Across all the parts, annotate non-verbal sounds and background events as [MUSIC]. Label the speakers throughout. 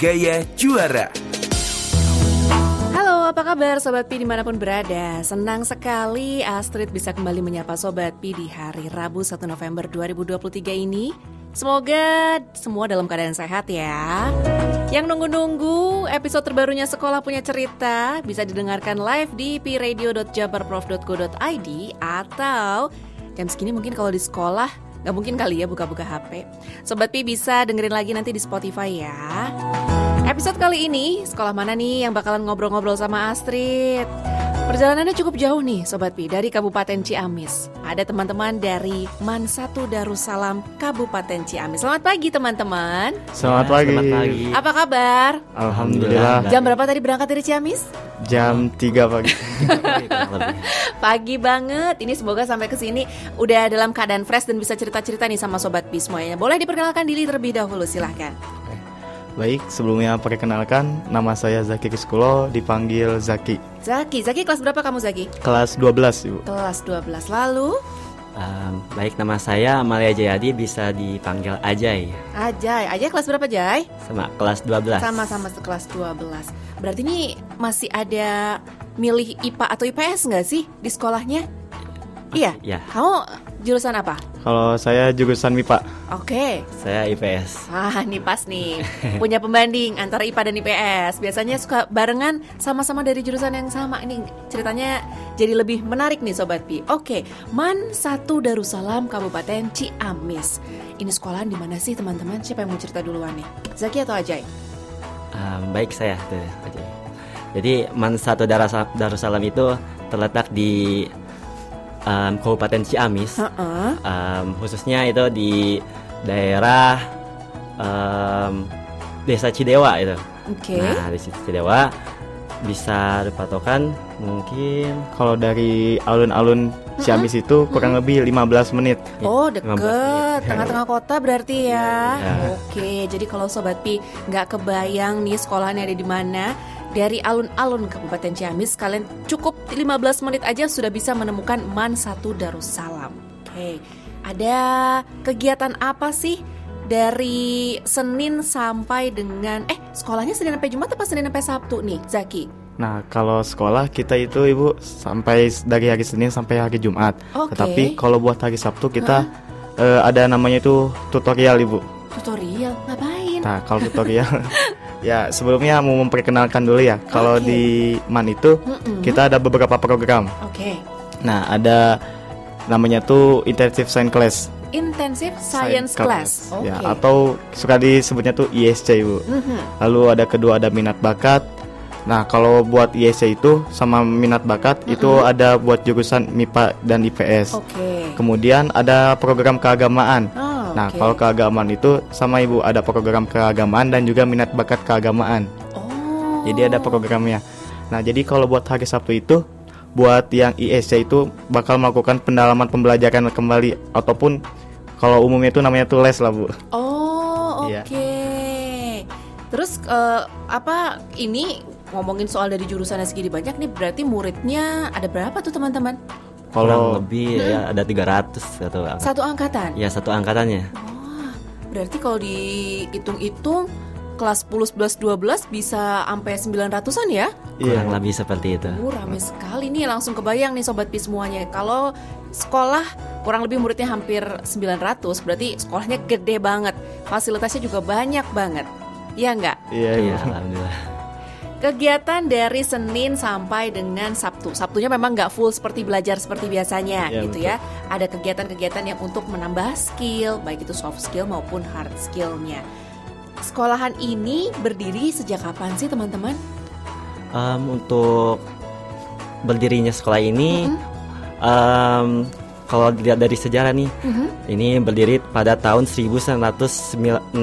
Speaker 1: Gaya Juara.
Speaker 2: Halo, apa kabar Sobat Pi di mana pun berada? Senang sekali Astrid bisa kembali menyapa Sobat Pi di hari Rabu 1 November 2023 ini. Semoga semua dalam keadaan sehat ya. Yang nunggu-nunggu episode terbarunya Sekolah Punya Cerita bisa didengarkan live di piradio.jabarprof.go.id atau jam segini mungkin kalau di sekolah Gak mungkin kali ya buka-buka HP. Sobat Pi bisa dengerin lagi nanti di Spotify ya. Episode kali ini, sekolah mana nih yang bakalan ngobrol-ngobrol sama Astrid? Perjalanannya cukup jauh nih Sobat Pi dari Kabupaten Ciamis. Ada teman-teman dari Man 1 Darussalam Kabupaten Ciamis. Selamat pagi teman-teman.
Speaker 3: Selamat ya, pagi. Selamat pagi.
Speaker 2: Apa kabar?
Speaker 3: Alhamdulillah.
Speaker 2: Jam berapa tadi berangkat dari Ciamis?
Speaker 3: Jam 3 pagi. [LAUGHS]
Speaker 2: pagi banget. Ini semoga sampai ke sini udah dalam keadaan fresh dan bisa cerita-cerita nih sama Sobat Pi semuanya. Boleh diperkenalkan diri terlebih dahulu silahkan.
Speaker 3: Baik, sebelumnya perkenalkan nama saya Zaki Kiskulo, dipanggil Zaki.
Speaker 2: Zaki, Zaki kelas berapa kamu Zaki?
Speaker 3: Kelas 12, Ibu.
Speaker 2: Kelas 12. Lalu?
Speaker 4: Um, baik, nama saya Amalia Jayadi, bisa dipanggil Ajay.
Speaker 2: Ajay, Ajay kelas berapa Jay?
Speaker 4: Sama kelas 12.
Speaker 2: Sama-sama kelas 12. Berarti ini masih ada milih IPA atau IPS nggak sih di sekolahnya? Iya.
Speaker 4: Iya.
Speaker 2: Kamu jurusan apa?
Speaker 3: Kalau saya jurusan MIPA.
Speaker 2: Oke. Okay.
Speaker 4: Saya IPS.
Speaker 2: Ah, nih pas [LAUGHS] nih. Punya pembanding antara IPA dan IPS. Biasanya suka barengan sama-sama dari jurusan yang sama. Ini ceritanya jadi lebih menarik nih Sobat Pi. Oke, Man 1 Darussalam Kabupaten Ciamis. Ini sekolahan di mana sih teman-teman? Siapa yang mau cerita duluan nih? Zaki atau Ajay?
Speaker 4: Um, baik saya, Ajay. Jadi Man 1 Darussalam itu terletak di um, Kabupaten Ciamis, uh -uh. Um, khususnya itu di daerah um, Desa Cidewa itu.
Speaker 2: Okay.
Speaker 4: Nah di Cidewa bisa dipatokan mungkin
Speaker 3: kalau dari alun-alun Ciamis itu kurang uh-huh. lebih 15 menit.
Speaker 2: Oh deket, tengah-tengah kota berarti ya. ya. Oke, jadi kalau sobat Pi nggak kebayang nih sekolahnya ada di mana, dari alun-alun Kabupaten Ciamis kalian cukup 15 menit aja sudah bisa menemukan Man Satu Darussalam. Oke, ada kegiatan apa sih dari Senin sampai dengan eh sekolahnya Senin sampai Jumat apa Senin sampai Sabtu nih, Zaki?
Speaker 3: Nah, kalau sekolah kita itu Ibu sampai dari hari Senin sampai hari Jumat. Okay. Tetapi kalau buat hari Sabtu kita huh? uh, ada namanya itu tutorial Ibu.
Speaker 2: Tutorial ngapain?
Speaker 3: Nah, kalau tutorial [LAUGHS] Ya, sebelumnya mau memperkenalkan dulu ya. Kalau okay. di MAN itu mm -mm. kita ada beberapa program.
Speaker 2: Oke. Okay.
Speaker 3: Nah, ada namanya tuh Intensive Science Class.
Speaker 2: Intensive Science, Science Class.
Speaker 3: Class. Okay. Ya, atau suka disebutnya tuh ISC, Ibu. Mm -hmm. Lalu ada kedua ada minat bakat. Nah, kalau buat ISC itu sama minat bakat mm -hmm. itu ada buat jurusan MIPA dan IPS.
Speaker 2: Oke. Okay.
Speaker 3: Kemudian ada program keagamaan. Oh Nah, okay. kalau keagamaan itu sama Ibu ada program keagamaan dan juga minat bakat keagamaan.
Speaker 2: Oh.
Speaker 3: Jadi ada programnya. Nah, jadi kalau buat hari Sabtu itu buat yang ISC itu bakal melakukan pendalaman pembelajaran kembali ataupun kalau umumnya itu namanya tuh les lah, Bu.
Speaker 2: Oh, iya. oke. Okay. Yeah. Terus uh, apa ini ngomongin soal dari jurusannya segini banyak nih berarti muridnya ada berapa tuh teman-teman?
Speaker 4: Kalau lebih hmm. ya ada 300 satu angkatan.
Speaker 2: Satu angkatan?
Speaker 4: Ya, satu angkatannya.
Speaker 2: Wah, berarti kalau dihitung-hitung kelas 10, 11, 12 bisa sampai 900-an ya?
Speaker 4: Kurang yeah. lebih seperti itu.
Speaker 2: Uh, rame sekali nih, langsung kebayang nih Sobat Pi semuanya. Kalau sekolah kurang lebih muridnya hampir 900, berarti sekolahnya gede banget. Fasilitasnya juga banyak banget. Iya enggak?
Speaker 3: Iya, iya.
Speaker 4: Alhamdulillah.
Speaker 2: Kegiatan dari Senin sampai dengan Sabtu. Sabtunya memang nggak full seperti belajar seperti biasanya ya, gitu betul. ya. Ada kegiatan-kegiatan yang untuk menambah skill, baik itu soft skill maupun hard skillnya. Sekolahan ini berdiri sejak kapan sih teman-teman?
Speaker 4: Um, untuk berdirinya sekolah ini, mm -hmm. um, kalau dilihat dari sejarah nih, mm -hmm. ini berdiri pada tahun 1969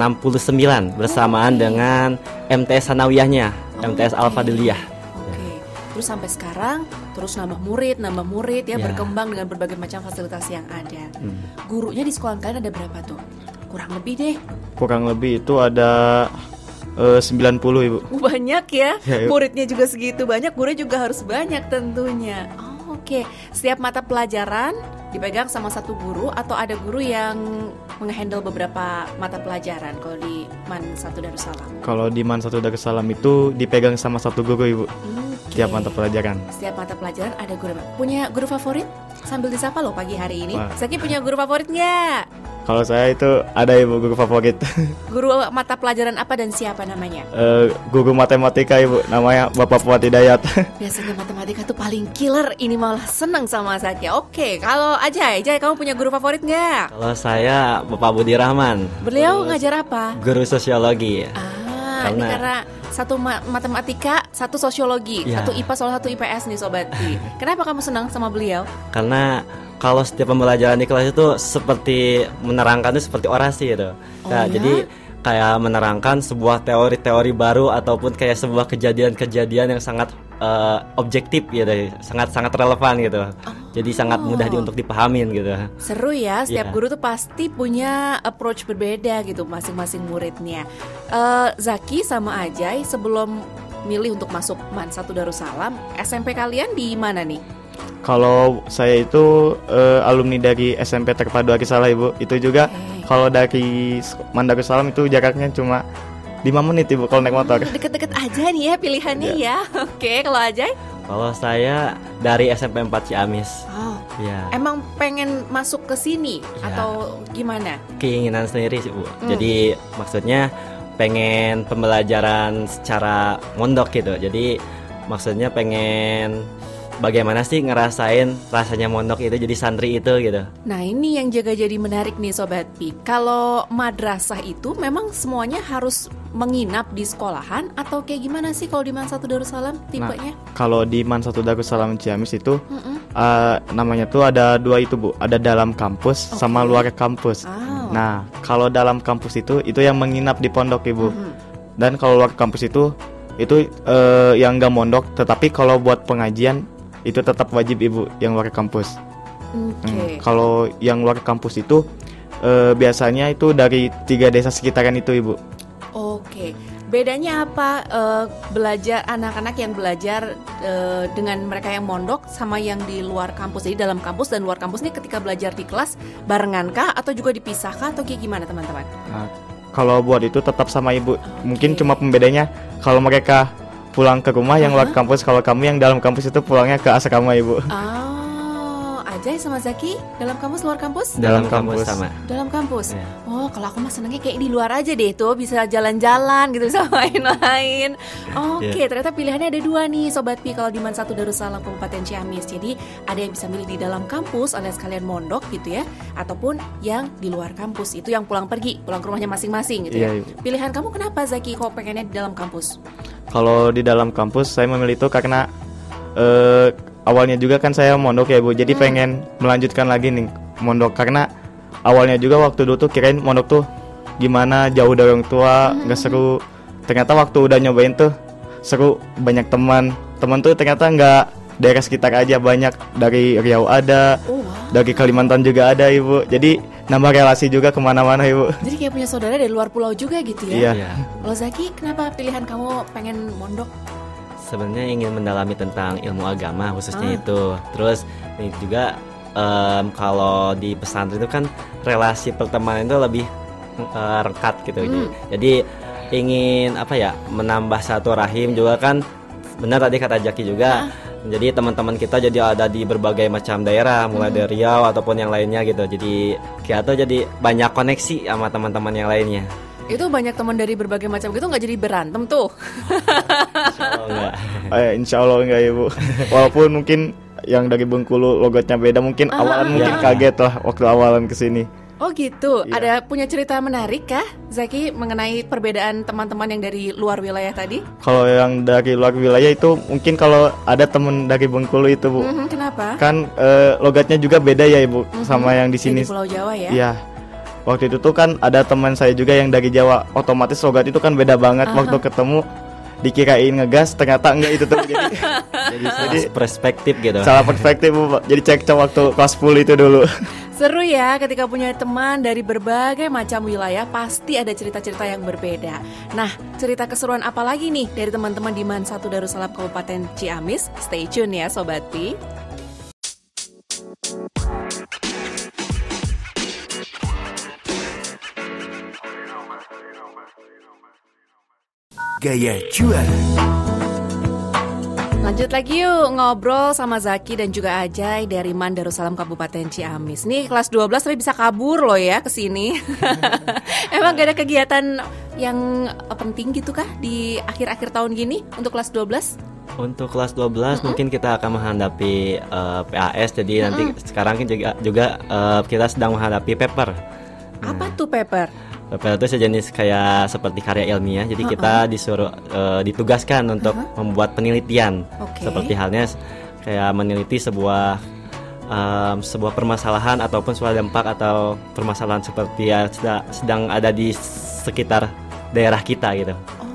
Speaker 4: bersamaan oh, okay. dengan MTS Sanawiyahnya MTS okay. Alfa Delia.
Speaker 2: Oke. Okay. Terus sampai sekarang terus nambah murid, nambah murid ya, yeah. berkembang dengan berbagai macam fasilitas yang ada. Hmm. Gurunya di sekolah kalian ada berapa tuh? Kurang lebih deh.
Speaker 3: Kurang lebih itu ada uh, 90 Ibu. [LAUGHS]
Speaker 2: Banyak ya. ya Muridnya juga segitu banyak, gurunya juga harus banyak tentunya. Oh, Oke. Setiap mata pelajaran dipegang sama satu guru atau ada guru yang menghandle beberapa mata pelajaran kalau di Man Satu Darussalam?
Speaker 3: Kalau di Man Satu Darussalam itu dipegang sama satu guru ibu.
Speaker 2: Oke.
Speaker 3: Tiap mata pelajaran.
Speaker 2: Setiap mata pelajaran ada guru. Punya guru favorit? Sambil disapa loh pagi hari ini.
Speaker 3: Wah.
Speaker 2: Zaki punya guru favorit nggak?
Speaker 3: Kalau saya itu ada ibu guru favorit. [LAUGHS]
Speaker 2: Guru mata pelajaran apa dan siapa namanya?
Speaker 3: Eh, guru matematika ibu, namanya Bapak Fuad Hidayat. [LAUGHS]
Speaker 2: Biasanya matematika tuh paling killer. Ini malah seneng sama Zaki. Oke, kalau Ajay, Ajay kamu punya guru favorit nggak?
Speaker 4: Kalau saya Bapak Budi Rahman,
Speaker 2: Beliau ngajar apa?
Speaker 4: guru sosiologi.
Speaker 2: Ah, ini
Speaker 4: Karena-
Speaker 2: karena satu ma- matematika, satu sosiologi,
Speaker 4: Ya.
Speaker 2: satu IPA, soal satu IPS nih sobat. [LAUGHS] Kenapa kamu senang sama beliau?
Speaker 4: Karena kalau setiap pembelajaran di kelas itu seperti menerangkan itu seperti orasi gitu.
Speaker 2: Oh,
Speaker 4: Nah,
Speaker 2: ya?
Speaker 4: jadi kayak menerangkan sebuah teori-teori baru ataupun kayak sebuah kejadian-kejadian yang sangat eh, objektif gitu, sangat-sangat relevan gitu. Jadi sangat mudah di, untuk dipahamin gitu.
Speaker 2: Seru ya, setiap
Speaker 4: Iya.
Speaker 2: guru tuh pasti punya approach berbeda gitu masing-masing muridnya. Eh, Zaki sama Ajay sebelum milih untuk masuk Man Satu Darussalam, SMP kalian di mana nih?
Speaker 3: Kalau saya itu eh, alumni dari SMP Terpadu Akisalah ibu. Itu juga kalau dari Darussalam itu jaraknya cuma 5 menit ibu kalau naik motor.
Speaker 2: Hmm, Deket-deket aja nih ya pilihannya ya. Oke, kalau Ajay?
Speaker 4: Kalau saya dari SMP 4 Ciamis.
Speaker 2: Oh,
Speaker 4: Ya,
Speaker 2: emang pengen masuk ke sini
Speaker 4: Ya.
Speaker 2: atau gimana?
Speaker 4: keinginan sendiri sih, Bu.
Speaker 2: Hmm.
Speaker 4: Jadi maksudnya pengen pembelajaran secara mondok gitu. Jadi maksudnya pengen bagaimana sih ngerasain rasanya mondok itu jadi santri itu gitu.
Speaker 2: Nah ini yang jaga jadi menarik nih Sobat Pi Kalau madrasah itu memang semuanya harus menginap di sekolahan Atau kayak gimana sih kalau di Man Satu Darussalam tipenya?
Speaker 3: Kalau di Man Satu Darussalam Ciamis itu
Speaker 2: Mm-mm.
Speaker 3: eh, namanya tuh ada dua itu bu, ada dalam kampus sama
Speaker 2: Oke.
Speaker 3: luar kampus.
Speaker 2: Oh.
Speaker 3: Nah kalau dalam kampus itu itu yang menginap di pondok ibu.
Speaker 2: Mhm.
Speaker 3: Dan kalau luar kampus itu itu eh, yang nggak mondok, tetapi kalau buat pengajian itu tetap wajib ibu yang luar kampus.
Speaker 2: Oke
Speaker 3: Hmm, Kalau yang luar kampus itu eh, biasanya itu dari tiga desa sekitaran itu ibu.
Speaker 2: Oke Bedanya apa eh, belajar anak-anak yang belajar eh, dengan mereka yang mondok sama yang di luar kampus Jadi dalam kampus dan luar kampus ini ketika belajar di kelas barengankah atau juga dipisahkah atau kayak gimana teman-teman?
Speaker 3: Nah, kalau buat itu tetap sama ibu. Mungkin
Speaker 2: Oke.
Speaker 3: cuma pembedanya kalau mereka pulang ke rumah yang luar kampus, kalau kamu yang dalam kampus itu pulangnya ke asrama ibu.
Speaker 2: Oh, Ajay sama Zaki dalam kampus luar kampus?
Speaker 3: Dalam kampus.
Speaker 4: sama.
Speaker 2: Dalam kampus.
Speaker 4: Ya.
Speaker 2: Oh, kalau aku mah senengnya kayak di luar aja deh tuh bisa jalan-jalan gitu [LAUGHS] bisa main-main. Oke,
Speaker 4: Iya.
Speaker 2: ternyata pilihannya ada dua nih sobat Pi kalau di Man Satu Darussalam Kabupaten Ciamis. Jadi ada yang bisa milih di dalam kampus alias kalian mondok gitu ya, ataupun yang di luar kampus itu yang pulang pergi, pulang ke rumahnya masing-masing gitu
Speaker 3: Iya,
Speaker 2: ya.
Speaker 3: Ibu.
Speaker 2: Pilihan kamu kenapa Zaki kok pengennya di dalam kampus?
Speaker 3: Kalau di dalam kampus saya memilih itu karena eh, awalnya juga kan saya mondok ya bu, jadi
Speaker 2: Hmm.
Speaker 3: pengen melanjutkan lagi nih mondok karena awalnya juga waktu dulu tuh kirain mondok tuh gimana jauh dari orang tua
Speaker 2: Hmm.
Speaker 3: nggak seru. Ternyata waktu udah nyobain tuh seru, banyak teman. Teman tuh ternyata nggak daerah sekitar aja banyak dari Riau ada,
Speaker 2: Oh, wow.
Speaker 3: dari Kalimantan juga ada ibu. Jadi nambah relasi juga ke mana-mana ibu.
Speaker 2: Jadi kayak punya saudara dari luar pulau juga gitu ya?
Speaker 3: Iya.
Speaker 4: Iya.
Speaker 2: Kalau Zaki, kenapa pilihan kamu pengen mondok?
Speaker 4: Sebenarnya ingin mendalami tentang ilmu agama khususnya
Speaker 2: Ah.
Speaker 4: itu. Terus ini juga em, kalau di pesantren itu kan relasi pertemanan itu lebih eh, rekat gitu.
Speaker 2: Hmm.
Speaker 4: Jadi ingin apa ya menambah satu rahim juga kan benar tadi kata Jaki juga. Jadi teman-teman kita jadi ada di berbagai macam daerah, mulai dari Riau ataupun yang lainnya gitu. Jadi kita jadi banyak koneksi sama teman-teman yang lainnya.
Speaker 2: Itu banyak teman dari berbagai macam gitu nggak jadi berantem tuh.
Speaker 3: Eh, insya Allah enggak ibu. Walaupun mungkin yang dari Bengkulu logatnya beda, mungkin
Speaker 2: Ah.
Speaker 3: awalan mungkin
Speaker 4: Ya.
Speaker 3: kaget lah waktu awalan ke sini.
Speaker 2: Oh gitu,
Speaker 3: Iya.
Speaker 2: ada punya cerita menarik kah Zaki mengenai perbedaan teman-teman yang dari luar wilayah tadi?
Speaker 3: Kalau yang dari luar wilayah itu mungkin kalau ada temen dari Bengkulu itu bu,
Speaker 2: Mhm, kenapa?
Speaker 3: kan eh, logatnya juga beda ya ibu
Speaker 2: Mhm,
Speaker 3: sama yang di sini.
Speaker 2: Pulau Jawa ya?
Speaker 3: Iya. Waktu itu tuh kan ada teman saya juga yang dari Jawa, otomatis logat itu kan beda banget
Speaker 2: Aha.
Speaker 3: waktu ketemu dikirain ngegas ternyata enggak itu tuh jadi [LAUGHS]
Speaker 4: Jadi salah perspektif gitu.
Speaker 3: salah perspektif jadi cekcok waktu kelas 10 itu dulu [LAUGHS]
Speaker 2: Seru ya ketika punya teman dari berbagai macam wilayah pasti ada cerita-cerita yang berbeda. Nah, cerita keseruan apa lagi nih dari teman-teman di Man Satu Darussalam Kabupaten Ciamis? Stay tune ya Sobat Pi.
Speaker 1: Gaya Juara.
Speaker 2: Lanjut lagi yuk ngobrol sama Zaki dan juga Ajay dari Mandarussalam Kabupaten Ciamis. Nih kelas 12 tapi bisa kabur loh ya ke sini. [LAUGHS] Emang gak ada kegiatan yang penting gitu kah di akhir-akhir tahun gini untuk kelas 12?
Speaker 4: Untuk kelas 12 mungkin kita akan menghadapi eh, PAS jadi nanti sekarang juga juga eh, kita sedang menghadapi paper.
Speaker 2: Apa tuh paper?
Speaker 4: Paper itu sejenis kayak seperti karya ilmiah jadi kita disuruh eh, ditugaskan untuk membuat penelitian
Speaker 2: Oke.
Speaker 4: seperti halnya kayak meneliti sebuah em, sebuah permasalahan ataupun sebuah dampak atau permasalahan seperti ya sedang, sedang ada di sekitar daerah kita gitu.
Speaker 2: Oh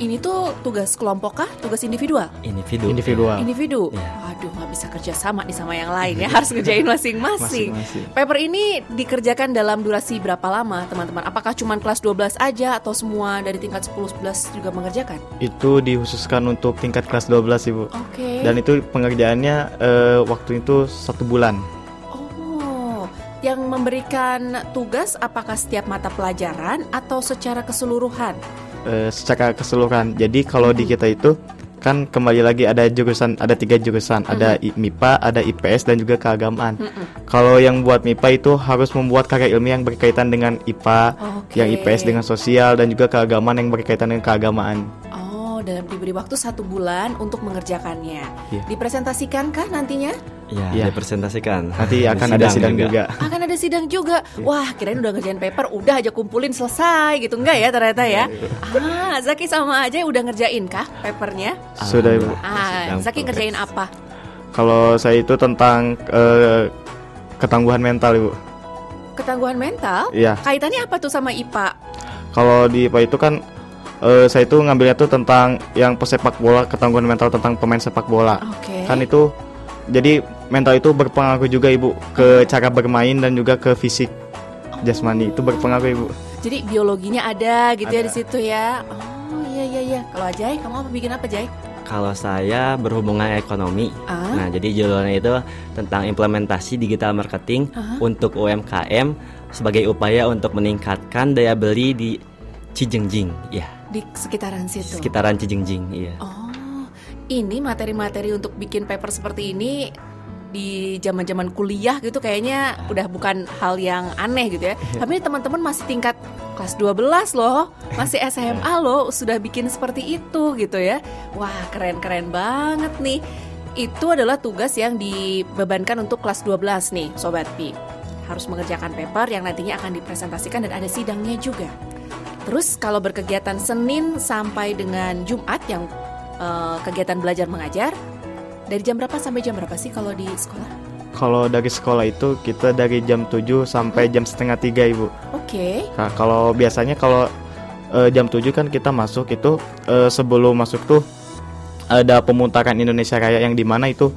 Speaker 2: ini tuh tugas kelompok kah? Tugas individual?
Speaker 4: Individu.
Speaker 3: individual
Speaker 2: Individu?
Speaker 4: Iya.
Speaker 2: Waduh nggak bisa kerja sama nih sama yang lain ya [LAUGHS] Harus ngerjain masing-masing
Speaker 3: Masing-masing.
Speaker 2: Paper ini dikerjakan dalam durasi berapa lama teman-teman? Apakah cuma kelas 12 aja atau semua dari tingkat 10-11 juga mengerjakan?
Speaker 3: itu dikhususkan untuk tingkat kelas 12 ibu
Speaker 2: Oke
Speaker 3: dan itu pengerjaannya eh, waktu itu satu bulan
Speaker 2: Oh, yang memberikan tugas apakah setiap mata pelajaran atau secara keseluruhan?
Speaker 3: Eh, secara keseluruhan. Jadi kalau di kita itu kan kembali lagi ada jurusan ada tiga jurusan. Ada I- MIPA ada IPS dan juga keagamaan. Kalau yang buat MIPA itu harus membuat karya ilmiah yang berkaitan dengan IPA
Speaker 2: Oke.
Speaker 3: yang IPS dengan sosial dan juga keagamaan yang berkaitan dengan keagamaan
Speaker 2: Oh, dalam diberi waktu satu bulan untuk mengerjakannya.
Speaker 3: Iya.
Speaker 2: Dipresentasikan kah nantinya?
Speaker 4: Ya,
Speaker 3: Iya.
Speaker 4: dipresentasikan.
Speaker 3: nanti akan ada sidang juga,
Speaker 2: Akan ada sidang juga. Wah, kirain udah ngerjain paper, udah aja kumpulin selesai gitu enggak ya ternyata ya? Ah, Zaki sama aja udah ngerjain kah papernya?
Speaker 3: sudah ibu
Speaker 2: Ah, Zaki ngerjain apa?
Speaker 3: kalau saya itu tentang eh, ketangguhan mental ibu
Speaker 2: Ketangguhan mental?
Speaker 3: Iya.
Speaker 2: Kaitannya apa tuh sama IPA?
Speaker 3: Kalau di IPA itu kan eh, saya itu ngambilnya tuh tentang yang pesepak bola, ketangguhan mental tentang pemain sepak bola.
Speaker 2: Oke.
Speaker 3: Kan itu jadi mental itu berpengaruh juga Ibu ke cara bermain dan juga ke fisik jasmani itu berpengaruh Ibu.
Speaker 2: Jadi biologinya ada gitu ya
Speaker 3: Ada.
Speaker 2: di situ ya. Oh, iya iya iya. Kalau Ajay, kamu apa bikin apa, Jay?
Speaker 4: Kalau saya berhubungan ekonomi.
Speaker 2: Ah.
Speaker 4: Nah, jadi judulnya itu tentang implementasi digital marketing
Speaker 2: Aha.
Speaker 4: untuk UMKM sebagai upaya untuk meningkatkan daya beli di Cijengjing, ya,
Speaker 2: Di sekitaran situ.
Speaker 4: sekitaran Cijengjing, iya.
Speaker 2: Oh, ini materi-materi untuk bikin paper seperti ini di zaman-zaman kuliah gitu kayaknya udah bukan hal yang aneh gitu ya. [LAUGHS] Tapi teman-teman masih tingkat kelas 12 loh, masih [LAUGHS] SMA loh sudah bikin seperti itu gitu ya. Wah, keren-keren banget nih. Itu adalah tugas yang dibebankan untuk kelas 12 nih, Sobat Pi. Harus mengerjakan paper yang nantinya akan dipresentasikan dan ada sidangnya juga. Terus kalau berkegiatan Senin sampai dengan Jumat yang eh, kegiatan belajar mengajar dari jam berapa sampai jam berapa sih kalau di sekolah?
Speaker 3: Kalau dari sekolah itu kita dari jam 7 sampai jam setengah tiga Ibu.
Speaker 2: Oke.
Speaker 3: Nah, kalau biasanya kalau eh, jam 7 kan kita masuk itu eh, sebelum masuk tuh ada pemutaran Indonesia Raya yang di mana itu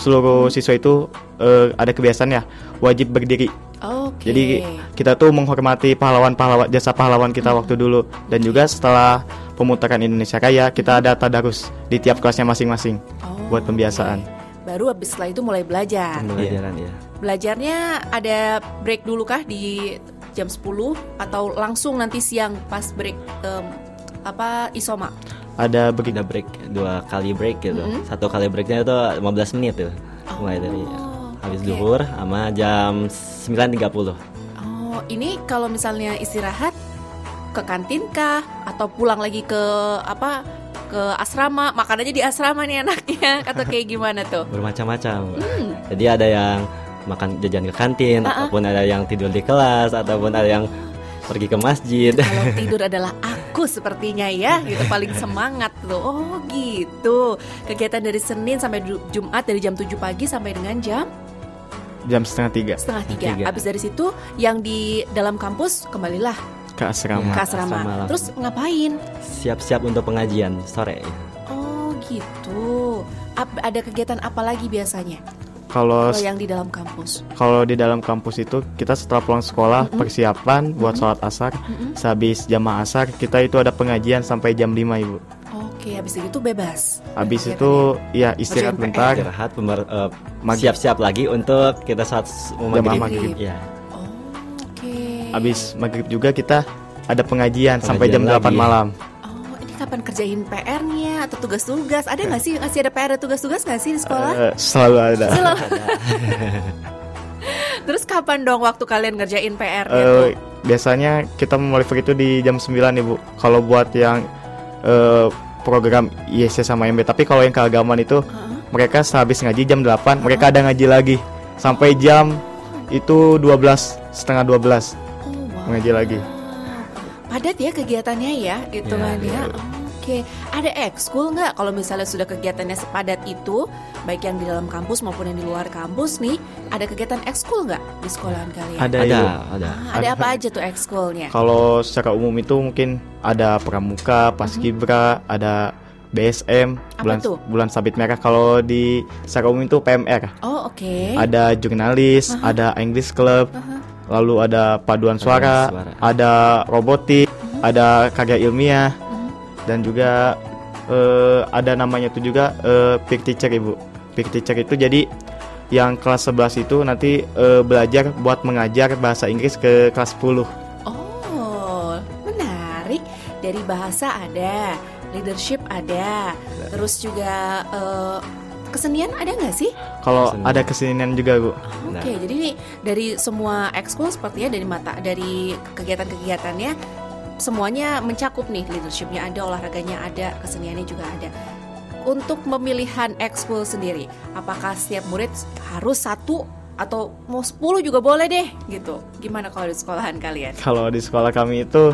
Speaker 3: seluruh siswa itu eh, ada kebiasaan ya wajib berdiri.
Speaker 2: Oke.
Speaker 3: Jadi kita tuh menghormati pahlawan-pahlawan jasa pahlawan kita waktu dulu dan juga setelah pemutaran Indonesia Raya kita ada tadarus di tiap kelasnya masing-masing
Speaker 2: Oh,
Speaker 3: buat pembiasaan.
Speaker 2: oke. Baru habis setelah itu mulai belajar.
Speaker 4: Pembelajaran ya.
Speaker 2: Belajarnya ada break dulu kah di jam 10 atau langsung nanti siang pas break em, apa isoma?
Speaker 3: Ada begitu
Speaker 4: Kita break dua kali break gitu.
Speaker 2: Mm-hmm.
Speaker 4: Satu kali breaknya itu 15 menit tuh. Mulai dari habis
Speaker 2: oke.
Speaker 4: duhur sama jam 9.30.
Speaker 2: Oh, ini kalau misalnya istirahat ke kantin kah atau pulang lagi ke apa ke asrama makan aja di asrama nih anaknya [LAUGHS] atau kayak gimana tuh?
Speaker 4: bermacam-macam. Jadi ada yang makan jajan ke kantin, ataupun ada yang tidur di kelas, ataupun ada yang pergi ke masjid.
Speaker 2: Kalau [LAUGHS] tidur adalah aku sepertinya ya, gitu paling semangat tuh. Oh gitu. Kegiatan dari Senin sampai Ju- Jumat dari jam 7 pagi sampai dengan jam
Speaker 3: jam setengah tiga
Speaker 2: setengah tiga.
Speaker 4: Tiga.
Speaker 2: Habis dari situ yang di dalam kampus kembalilah
Speaker 3: ke asrama.
Speaker 2: ke
Speaker 4: Ya,
Speaker 2: asrama.
Speaker 4: asrama langsung.
Speaker 2: Terus ngapain?
Speaker 4: Siap-siap untuk pengajian sore.
Speaker 2: Oh gitu. Ap- ada kegiatan apa lagi biasanya?
Speaker 3: Kalau
Speaker 2: yang di dalam kampus.
Speaker 3: kalau di dalam kampus itu kita setelah pulang sekolah persiapan buat sholat asar. Sehabis jamaah asar kita itu ada pengajian sampai jam 5 ibu.
Speaker 2: Oke, habis itu bebas.
Speaker 3: Habis
Speaker 2: Kegiatannya.
Speaker 3: itu ya istirahat
Speaker 2: Kerjain
Speaker 3: bentar.
Speaker 4: Istirahat, eh, siap-siap lagi untuk kita saat mau maghrib.
Speaker 3: maghrib.
Speaker 4: Ya.
Speaker 2: Oh, Oke.
Speaker 3: Habis maghrib juga kita ada pengajian, sampai jam
Speaker 4: Pengajian
Speaker 3: 8
Speaker 4: lagi.
Speaker 3: malam.
Speaker 2: Oh, ini kapan ngerjain PR-nya atau tugas-tugas? Ada nggak sih masih ada PR dan tugas-tugas nggak sih di sekolah?
Speaker 3: Eh, selalu ada.
Speaker 2: Selalu. [LAUGHS] [LAUGHS] Terus kapan dong waktu kalian ngerjain PR-nya
Speaker 3: Eh,
Speaker 2: tuh?
Speaker 3: biasanya kita memulai itu di jam 9 ibu. Kalau buat yang eh, program ISC sama MB, tapi kalau yang keagamaan itu
Speaker 2: Heeh.
Speaker 3: mereka sehabis ngaji jam 8 mereka ada ngaji lagi sampai jam itu 12 setengah 12
Speaker 2: Oh, wow.
Speaker 3: ngaji lagi.
Speaker 2: Padat ya kegiatannya ya, gitu
Speaker 4: Ya,
Speaker 2: kan ya. Oke, ada ekskul nggak kalau misalnya sudah kegiatannya sepadat itu, baik yang di dalam kampus maupun yang di luar kampus nih, ada kegiatan ekskul nggak di sekolahan kalian?
Speaker 3: Ada,
Speaker 4: Ada, ada.
Speaker 2: Ah, ada apa aja tuh ekskulnya?
Speaker 3: Kalau secara umum itu mungkin ada pramuka, paskibra, ada BSM,
Speaker 2: Apa
Speaker 3: bulan
Speaker 2: tuh?
Speaker 3: bulan sabit merah. Kalau di secara umum itu PMR,
Speaker 2: Oh, oke.
Speaker 3: ada jurnalis, ada English Club,
Speaker 2: Aha.
Speaker 3: lalu ada paduan suara,
Speaker 4: suara.
Speaker 3: ada robotik, ada karya ilmiah,
Speaker 2: Mhm.
Speaker 3: Dan juga eh, ada namanya itu juga eh, peer teacher ibu. Peer teacher itu jadi yang kelas 11 itu nanti eh, belajar buat mengajar bahasa Inggris ke kelas 10.
Speaker 2: Oh, menarik. Dari bahasa ada, leadership ada, terus juga eh, kesenian ada nggak sih?
Speaker 3: Kalau
Speaker 4: Kesenian.
Speaker 3: ada kesenian juga bu.
Speaker 2: Oke,
Speaker 4: Nah.
Speaker 2: jadi nih dari semua ekskul sepertinya dari mata dari kegiatan-kegiatannya semuanya mencakup nih leadershipnya ada, olahraganya ada, keseniannya juga ada. Untuk pemilihan ekskul sendiri, apakah setiap murid harus satu atau mau 10 juga boleh deh gitu? Gimana kalau di sekolahan kalian?
Speaker 3: Kalau di sekolah kami itu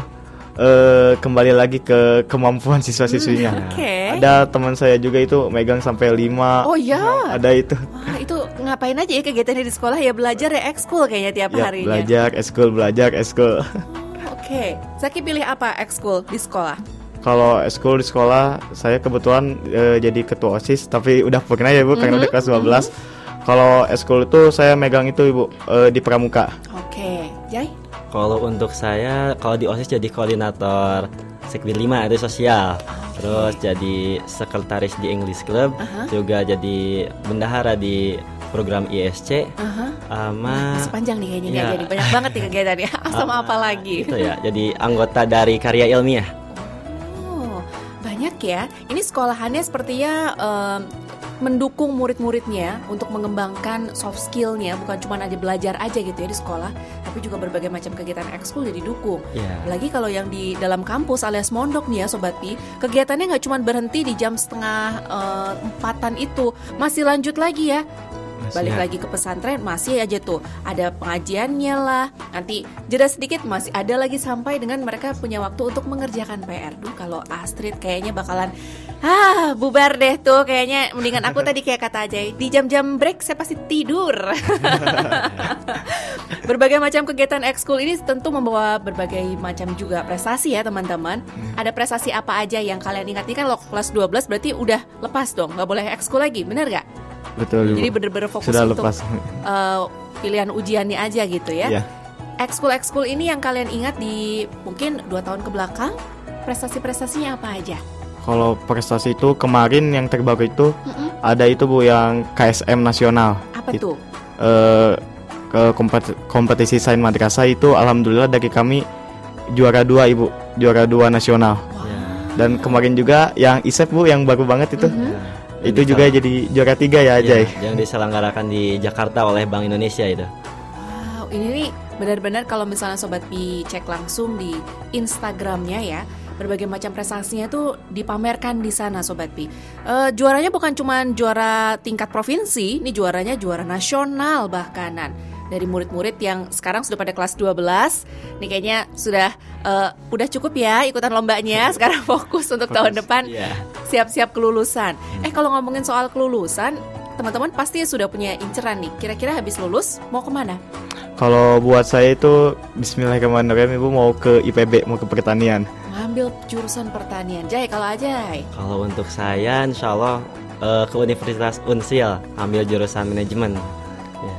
Speaker 3: eh, kembali lagi ke kemampuan siswa-siswinya.
Speaker 2: Oke.
Speaker 3: Ada teman saya juga itu megang sampai 5
Speaker 2: Oh ya,
Speaker 3: Ada itu.
Speaker 2: wah itu ngapain aja ya kegiatannya di sekolah ya belajar ya ekskul kayaknya tiap
Speaker 3: Ya,
Speaker 2: harinya.
Speaker 3: belajar, eskul, belajar, eskul.
Speaker 2: Oke, Zaki pilih apa ekskul di sekolah?
Speaker 3: Kalau eskul di sekolah, saya kebetulan eh, jadi ketua OSIS, tapi udah pernah ya Bu, karena
Speaker 2: Mhm,
Speaker 3: udah kelas 12. Kalau eskul itu saya megang itu Ibu eh, di pramuka.
Speaker 2: Oke, Jai.
Speaker 4: Kalau untuk saya, kalau di OSIS jadi koordinator Sekbid 5 itu sosial. Terus jadi sekretaris di English Club,
Speaker 2: Aha.
Speaker 4: juga jadi bendahara di program ISC
Speaker 2: Aha.
Speaker 4: sama
Speaker 2: Masih panjang nih kayaknya
Speaker 4: Iya.
Speaker 2: jadi banyak banget nih kegiatannya. [LAUGHS] Sama apa lagi?
Speaker 4: itu ya, jadi anggota dari karya ilmiah.
Speaker 2: Oh, banyak ya. Ini sekolahannya sepertinya em, mendukung murid-muridnya untuk mengembangkan soft skillnya, bukan cuma aja belajar aja gitu ya di sekolah, tapi juga berbagai macam kegiatan ekskul jadi didukung.
Speaker 4: Ya.
Speaker 2: Lagi kalau yang di dalam kampus alias mondok nih ya Sobat Pi Kegiatannya nggak cuma berhenti di jam setengah eh, empatan itu Masih lanjut lagi ya Balik
Speaker 4: ya.
Speaker 2: lagi ke pesantren masih aja tuh Ada pengajiannya lah Nanti jeda sedikit masih ada lagi sampai dengan mereka punya waktu untuk mengerjakan PR Duh kalau Astrid kayaknya bakalan Ah bubar deh tuh kayaknya Mendingan aku tadi kayak kata Ajay Di jam-jam break saya pasti tidur [LAUGHS] Berbagai macam kegiatan ekskul ini tentu membawa berbagai macam juga prestasi ya teman-teman. Ada prestasi apa aja yang kalian ingat? Ini kan lo kelas 12 berarti udah lepas dong, nggak boleh ekskul lagi, bener nggak?
Speaker 3: Betul.
Speaker 2: Jadi bener-bener fokus
Speaker 3: Sudah
Speaker 2: untuk
Speaker 3: lepas.
Speaker 2: eh, pilihan ujiannya aja gitu ya.
Speaker 3: Iya.
Speaker 2: Ekskul-ekskul ini yang kalian ingat di mungkin dua tahun ke belakang, prestasi-prestasinya apa aja?
Speaker 3: Kalau prestasi itu kemarin yang terbaru itu
Speaker 2: Mm-mm.
Speaker 3: ada itu Bu yang KSM nasional.
Speaker 2: Apa
Speaker 3: It-
Speaker 2: tuh?
Speaker 3: eh, ke kompet- kompetisi sains madrasah itu alhamdulillah dari kami juara dua Ibu, juara dua nasional.
Speaker 4: Ya.
Speaker 3: Dan kemarin juga yang ISEP Bu yang baru banget itu.
Speaker 2: Mhm.
Speaker 4: Yang
Speaker 3: Itu juga jadi juara tiga ya,
Speaker 4: ya,
Speaker 3: Jay.
Speaker 4: yang diselenggarakan di Jakarta oleh Bank Indonesia itu.
Speaker 2: Wow, ini nih benar-benar kalau misalnya sobat Pi cek langsung di Instagramnya ya, berbagai macam prestasinya tuh dipamerkan di sana sobat Pi. Eh, juaranya bukan cuma juara tingkat provinsi, ini juaranya juara nasional bahkanan. Dari murid-murid yang sekarang sudah pada kelas 12 Nih kayaknya sudah eh, udah cukup ya ikutan lombanya [LAUGHS] Sekarang fokus untuk tahun depan
Speaker 4: Iya.
Speaker 2: siap-siap kelulusan. Eh kalau ngomongin soal kelulusan, teman-teman pasti sudah punya inceran nih. Kira-kira habis lulus mau ke mana?
Speaker 3: Kalau buat saya itu Bismillahirrahmanirrahim Ibu mau ke IPB, mau ke pertanian.
Speaker 2: Ngambil jurusan pertanian. Jai kalau aja.
Speaker 4: Kalau untuk saya, insya Allah eh, ke Universitas Unsil ambil jurusan manajemen.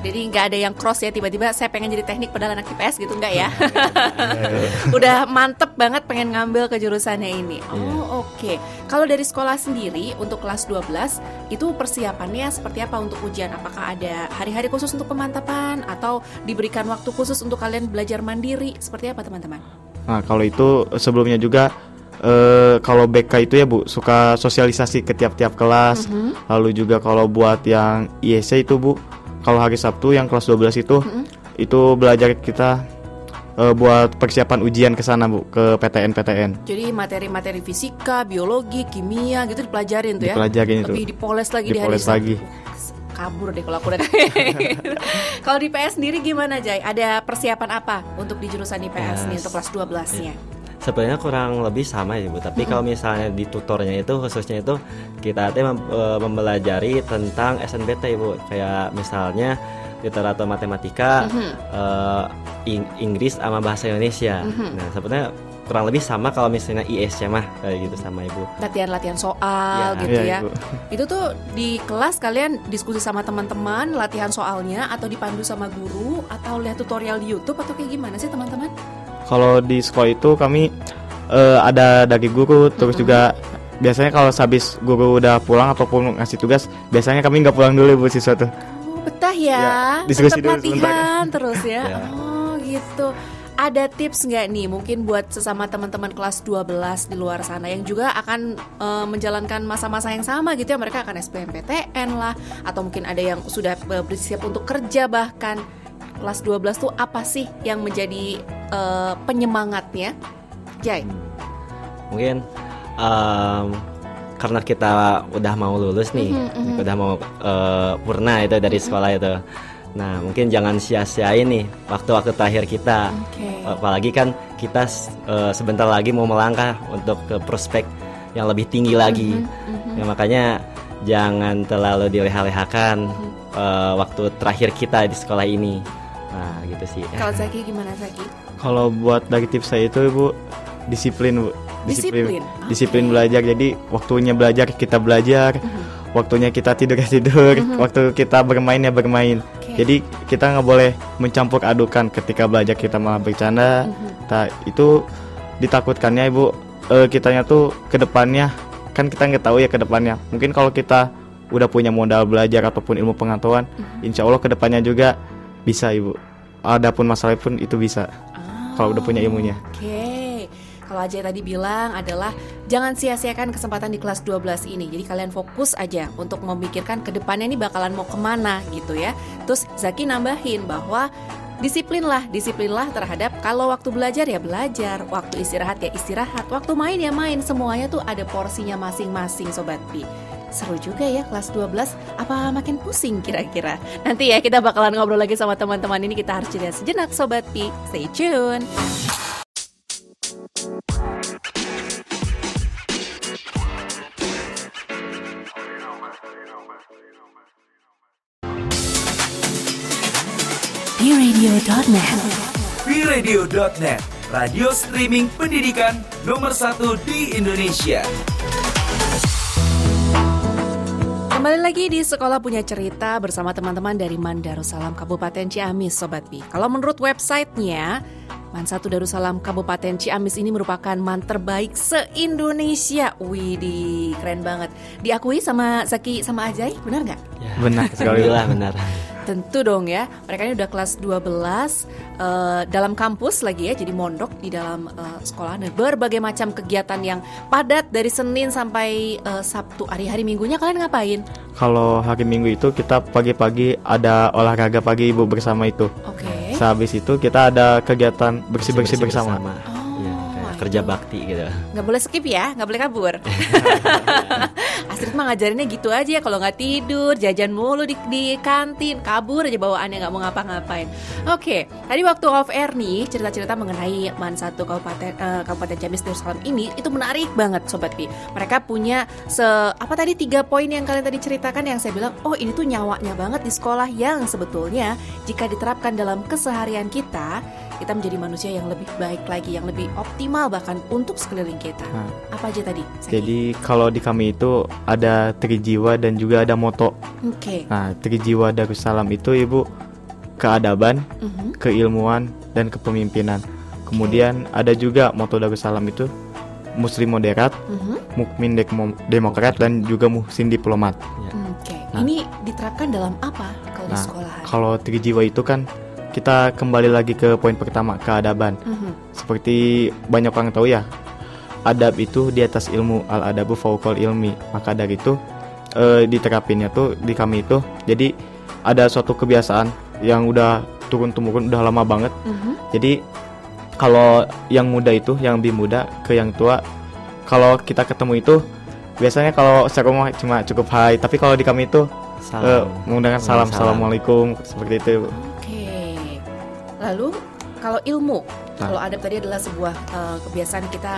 Speaker 2: Jadi nggak ada yang cross ya tiba-tiba saya pengen jadi teknik padahal anak IPS gitu nggak ya? [LAUGHS] [LAUGHS] Udah mantep banget pengen ngambil ke jurusannya ini. Oh oke. Kalau dari sekolah sendiri untuk kelas 12 itu persiapannya seperti apa untuk ujian? Apakah ada hari-hari khusus untuk pemantapan atau diberikan waktu khusus untuk kalian belajar mandiri? Seperti apa teman-teman?
Speaker 3: Nah, kalau itu sebelumnya juga eh kalau BK itu ya Bu suka sosialisasi ke tiap-tiap kelas. Lalu juga kalau buat yang IEC itu Bu, kalau hari Sabtu yang kelas 12 itu itu belajar kita eh, buat persiapan ujian ke sana Bu ke PTN PTN.
Speaker 2: Jadi materi-materi fisika, biologi, kimia gitu dipelajarin tuh ya.
Speaker 3: Dipelajarin itu.
Speaker 2: Lebih dipoles lagi di hari
Speaker 3: Dipoles
Speaker 2: Sabtu.
Speaker 3: lagi.
Speaker 2: Kabur deh kalau aku udah. [LAUGHS] Kalau di PS sendiri gimana Jay? Ada persiapan apa untuk di jurusan IPS nih
Speaker 4: Yes.
Speaker 2: untuk kelas 12-nya?
Speaker 4: Sebenarnya kurang lebih sama ya Bu, tapi kalau misalnya di tutornya itu khususnya itu kita teh mem- eh, mempelajari tentang SNBT Bu, kayak misalnya literatur matematika, eh, Ing- Inggris sama bahasa Indonesia. Nah sebenarnya kurang lebih sama kalau misalnya IS ya mah kayak gitu sama Ibu.
Speaker 2: Latihan-latihan soal
Speaker 4: Ya.
Speaker 2: gitu
Speaker 3: Iya,
Speaker 2: ya.
Speaker 3: Ibu.
Speaker 2: Itu tuh di kelas kalian diskusi sama teman-teman, latihan soalnya atau dipandu sama guru atau lihat tutorial di YouTube atau kayak gimana sih teman-teman?
Speaker 3: Kalau di sekolah itu kami eh, ada dari guru, terus juga biasanya kalau habis guru udah pulang ataupun ngasih tugas, biasanya kami nggak pulang dulu bu siswa tuh.
Speaker 2: Oh, betah ya.
Speaker 3: Ya, diskusi
Speaker 2: Tetap
Speaker 3: dulu sebentar.
Speaker 2: latihan [LAUGHS] terus ya.
Speaker 4: Ya.
Speaker 2: Oh, gitu. Ada tips nggak nih mungkin buat sesama teman-teman kelas 12 di luar sana yang juga akan eh, menjalankan masa-masa yang sama gitu ya mereka akan SBMPTN lah atau mungkin ada yang sudah eh, bersiap untuk kerja bahkan kelas 12 tuh apa sih yang menjadi eh, penyemangatnya? Jai.
Speaker 4: Mungkin em, karena kita udah mau lulus nih,
Speaker 2: Mhm,
Speaker 4: udah mau eh, purna itu dari sekolah itu. Nah mungkin jangan sia-siain nih waktu-waktu terakhir kita.
Speaker 2: Oke.
Speaker 4: Apalagi kan kita eh, sebentar lagi mau melangkah untuk ke prospek yang lebih tinggi lagi.
Speaker 2: Mhm,
Speaker 4: Ya, makanya jangan terlalu dileha-lehakan eh, waktu terakhir kita di sekolah ini. Nah gitu sih.
Speaker 2: Kalau Zaki gimana Zaki?
Speaker 3: Kalau buat dari tips saya itu ibu disiplin bu,
Speaker 2: Disiplin,
Speaker 3: disiplin
Speaker 2: oke.
Speaker 3: belajar. Jadi waktunya belajar kita belajar,
Speaker 2: Mhm.
Speaker 3: waktunya kita tidur ya tidur, waktu kita bermain ya bermain.
Speaker 2: Oke.
Speaker 3: Jadi kita nggak boleh mencampur adukan ketika belajar kita malah bercanda.
Speaker 2: Mhm.
Speaker 3: Nah, itu ditakutkannya ibu eh, kitanya tuh ke depannya kan kita nggak tahu ya ke depannya. Mungkin kalau kita udah punya modal belajar ataupun ilmu pengetahuan,
Speaker 2: Mhm.
Speaker 3: insya Allah ke depannya juga bisa ibu. Adapun masalah pun itu bisa kalau udah punya ilmunya.
Speaker 2: Oke. Kalau Ajay tadi bilang adalah jangan sia-siakan kesempatan di kelas 12 ini. Jadi kalian fokus aja untuk memikirkan ke depannya ini bakalan mau ke mana gitu ya. Terus Zaki nambahin bahwa disiplinlah, disiplinlah terhadap kalau waktu belajar ya belajar, waktu istirahat ya istirahat, waktu main ya main. Semuanya tuh ada porsinya masing-masing Sobat Pi. Seru juga ya kelas 12 Apa makin pusing kira-kira? Nanti ya kita bakalan ngobrol lagi sama teman-teman ini. Kita harus jeda sejenak Sobat Pi. Stay tune. Radio.net
Speaker 1: Viradio.net, radio streaming pendidikan nomor satu di Indonesia.
Speaker 2: Kembali lagi di Sekolah Punya Cerita bersama teman-teman dari Man Darussalam Kabupaten Ciamis Sobat Pi Kalau menurut websitenya Man Satu Darussalam Kabupaten Ciamis ini merupakan man terbaik se-Indonesia Widih, keren banget Diakui sama Zaki sama Ajay, benar nggak?
Speaker 4: Ya,
Speaker 3: Benar [LAUGHS] sekali.
Speaker 4: Alhamdulillah benar.
Speaker 2: Tentu dong ya, mereka ini udah kelas 12 eh, dalam kampus lagi ya, jadi mondok di dalam eh, sekolah dan berbagai macam kegiatan yang padat dari Senin sampai eh, Sabtu. Hari-hari minggunya kalian ngapain?
Speaker 3: Kalau hari Minggu itu kita pagi-pagi ada olahraga pagi ibu bersama itu.
Speaker 2: Oke.
Speaker 3: Sehabis itu kita ada kegiatan bersih-bersih bersama.
Speaker 2: Oh,
Speaker 4: Iya, kayak
Speaker 2: my
Speaker 4: kerja bakti gitu.
Speaker 2: Nggak boleh skip ya, nggak boleh kabur. [LAUGHS] Astrid mah ngajarinnya gitu aja kalau nggak tidur, jajan mulu di, di kantin, kabur aja bawaannya nggak mau ngapa-ngapain. Oke, tadi waktu off air nih cerita-cerita mengenai Man satu Kabupaten eh, Kabupaten Ciamis Darussalam ini itu menarik banget Sobat Pi. Mereka punya se apa tadi tiga poin yang kalian tadi ceritakan yang saya bilang, oh ini tuh nyawanya banget di sekolah yang sebetulnya jika diterapkan dalam keseharian kita kita menjadi manusia yang lebih baik lagi, yang lebih optimal bahkan untuk sekeliling kita.
Speaker 3: Nah,
Speaker 2: Apa aja tadi? Zaki?
Speaker 3: jadi kalau di kami itu ada trijiwa dan juga ada moto.
Speaker 2: Oke.
Speaker 3: Nah, trijiwa Darussalam itu ibu keadaban,
Speaker 2: Mhm.
Speaker 3: keilmuan, dan kepemimpinan. Kemudian ada juga moto Darussalam itu Muslim moderat,
Speaker 2: Mhm.
Speaker 3: mukmin demo- demokrat, dan juga muhsin diplomat.
Speaker 2: Oke.
Speaker 3: Nah.
Speaker 2: Ini diterapkan dalam apa kalau di
Speaker 3: Nah,
Speaker 2: sekolahan?
Speaker 3: kalau trijiwa itu kan kita kembali lagi ke poin pertama keadaban.
Speaker 2: Mhm.
Speaker 3: Seperti banyak orang tahu ya, adab itu di atas ilmu al adabu fauqal ilmi maka dari itu eh, diterapinnya tuh di kami itu jadi ada suatu kebiasaan yang udah turun temurun udah lama banget
Speaker 2: Mhm.
Speaker 3: jadi kalau yang muda itu yang lebih muda ke yang tua kalau kita ketemu itu biasanya kalau secara umum cuma cukup hai tapi kalau di kami itu eh,
Speaker 4: Salam.
Speaker 3: menggunakan salam
Speaker 4: Salam.
Speaker 3: assalamualaikum seperti itu.
Speaker 2: Lalu kalau ilmu,
Speaker 3: Nah.
Speaker 2: kalau adab tadi adalah sebuah eh, kebiasaan kita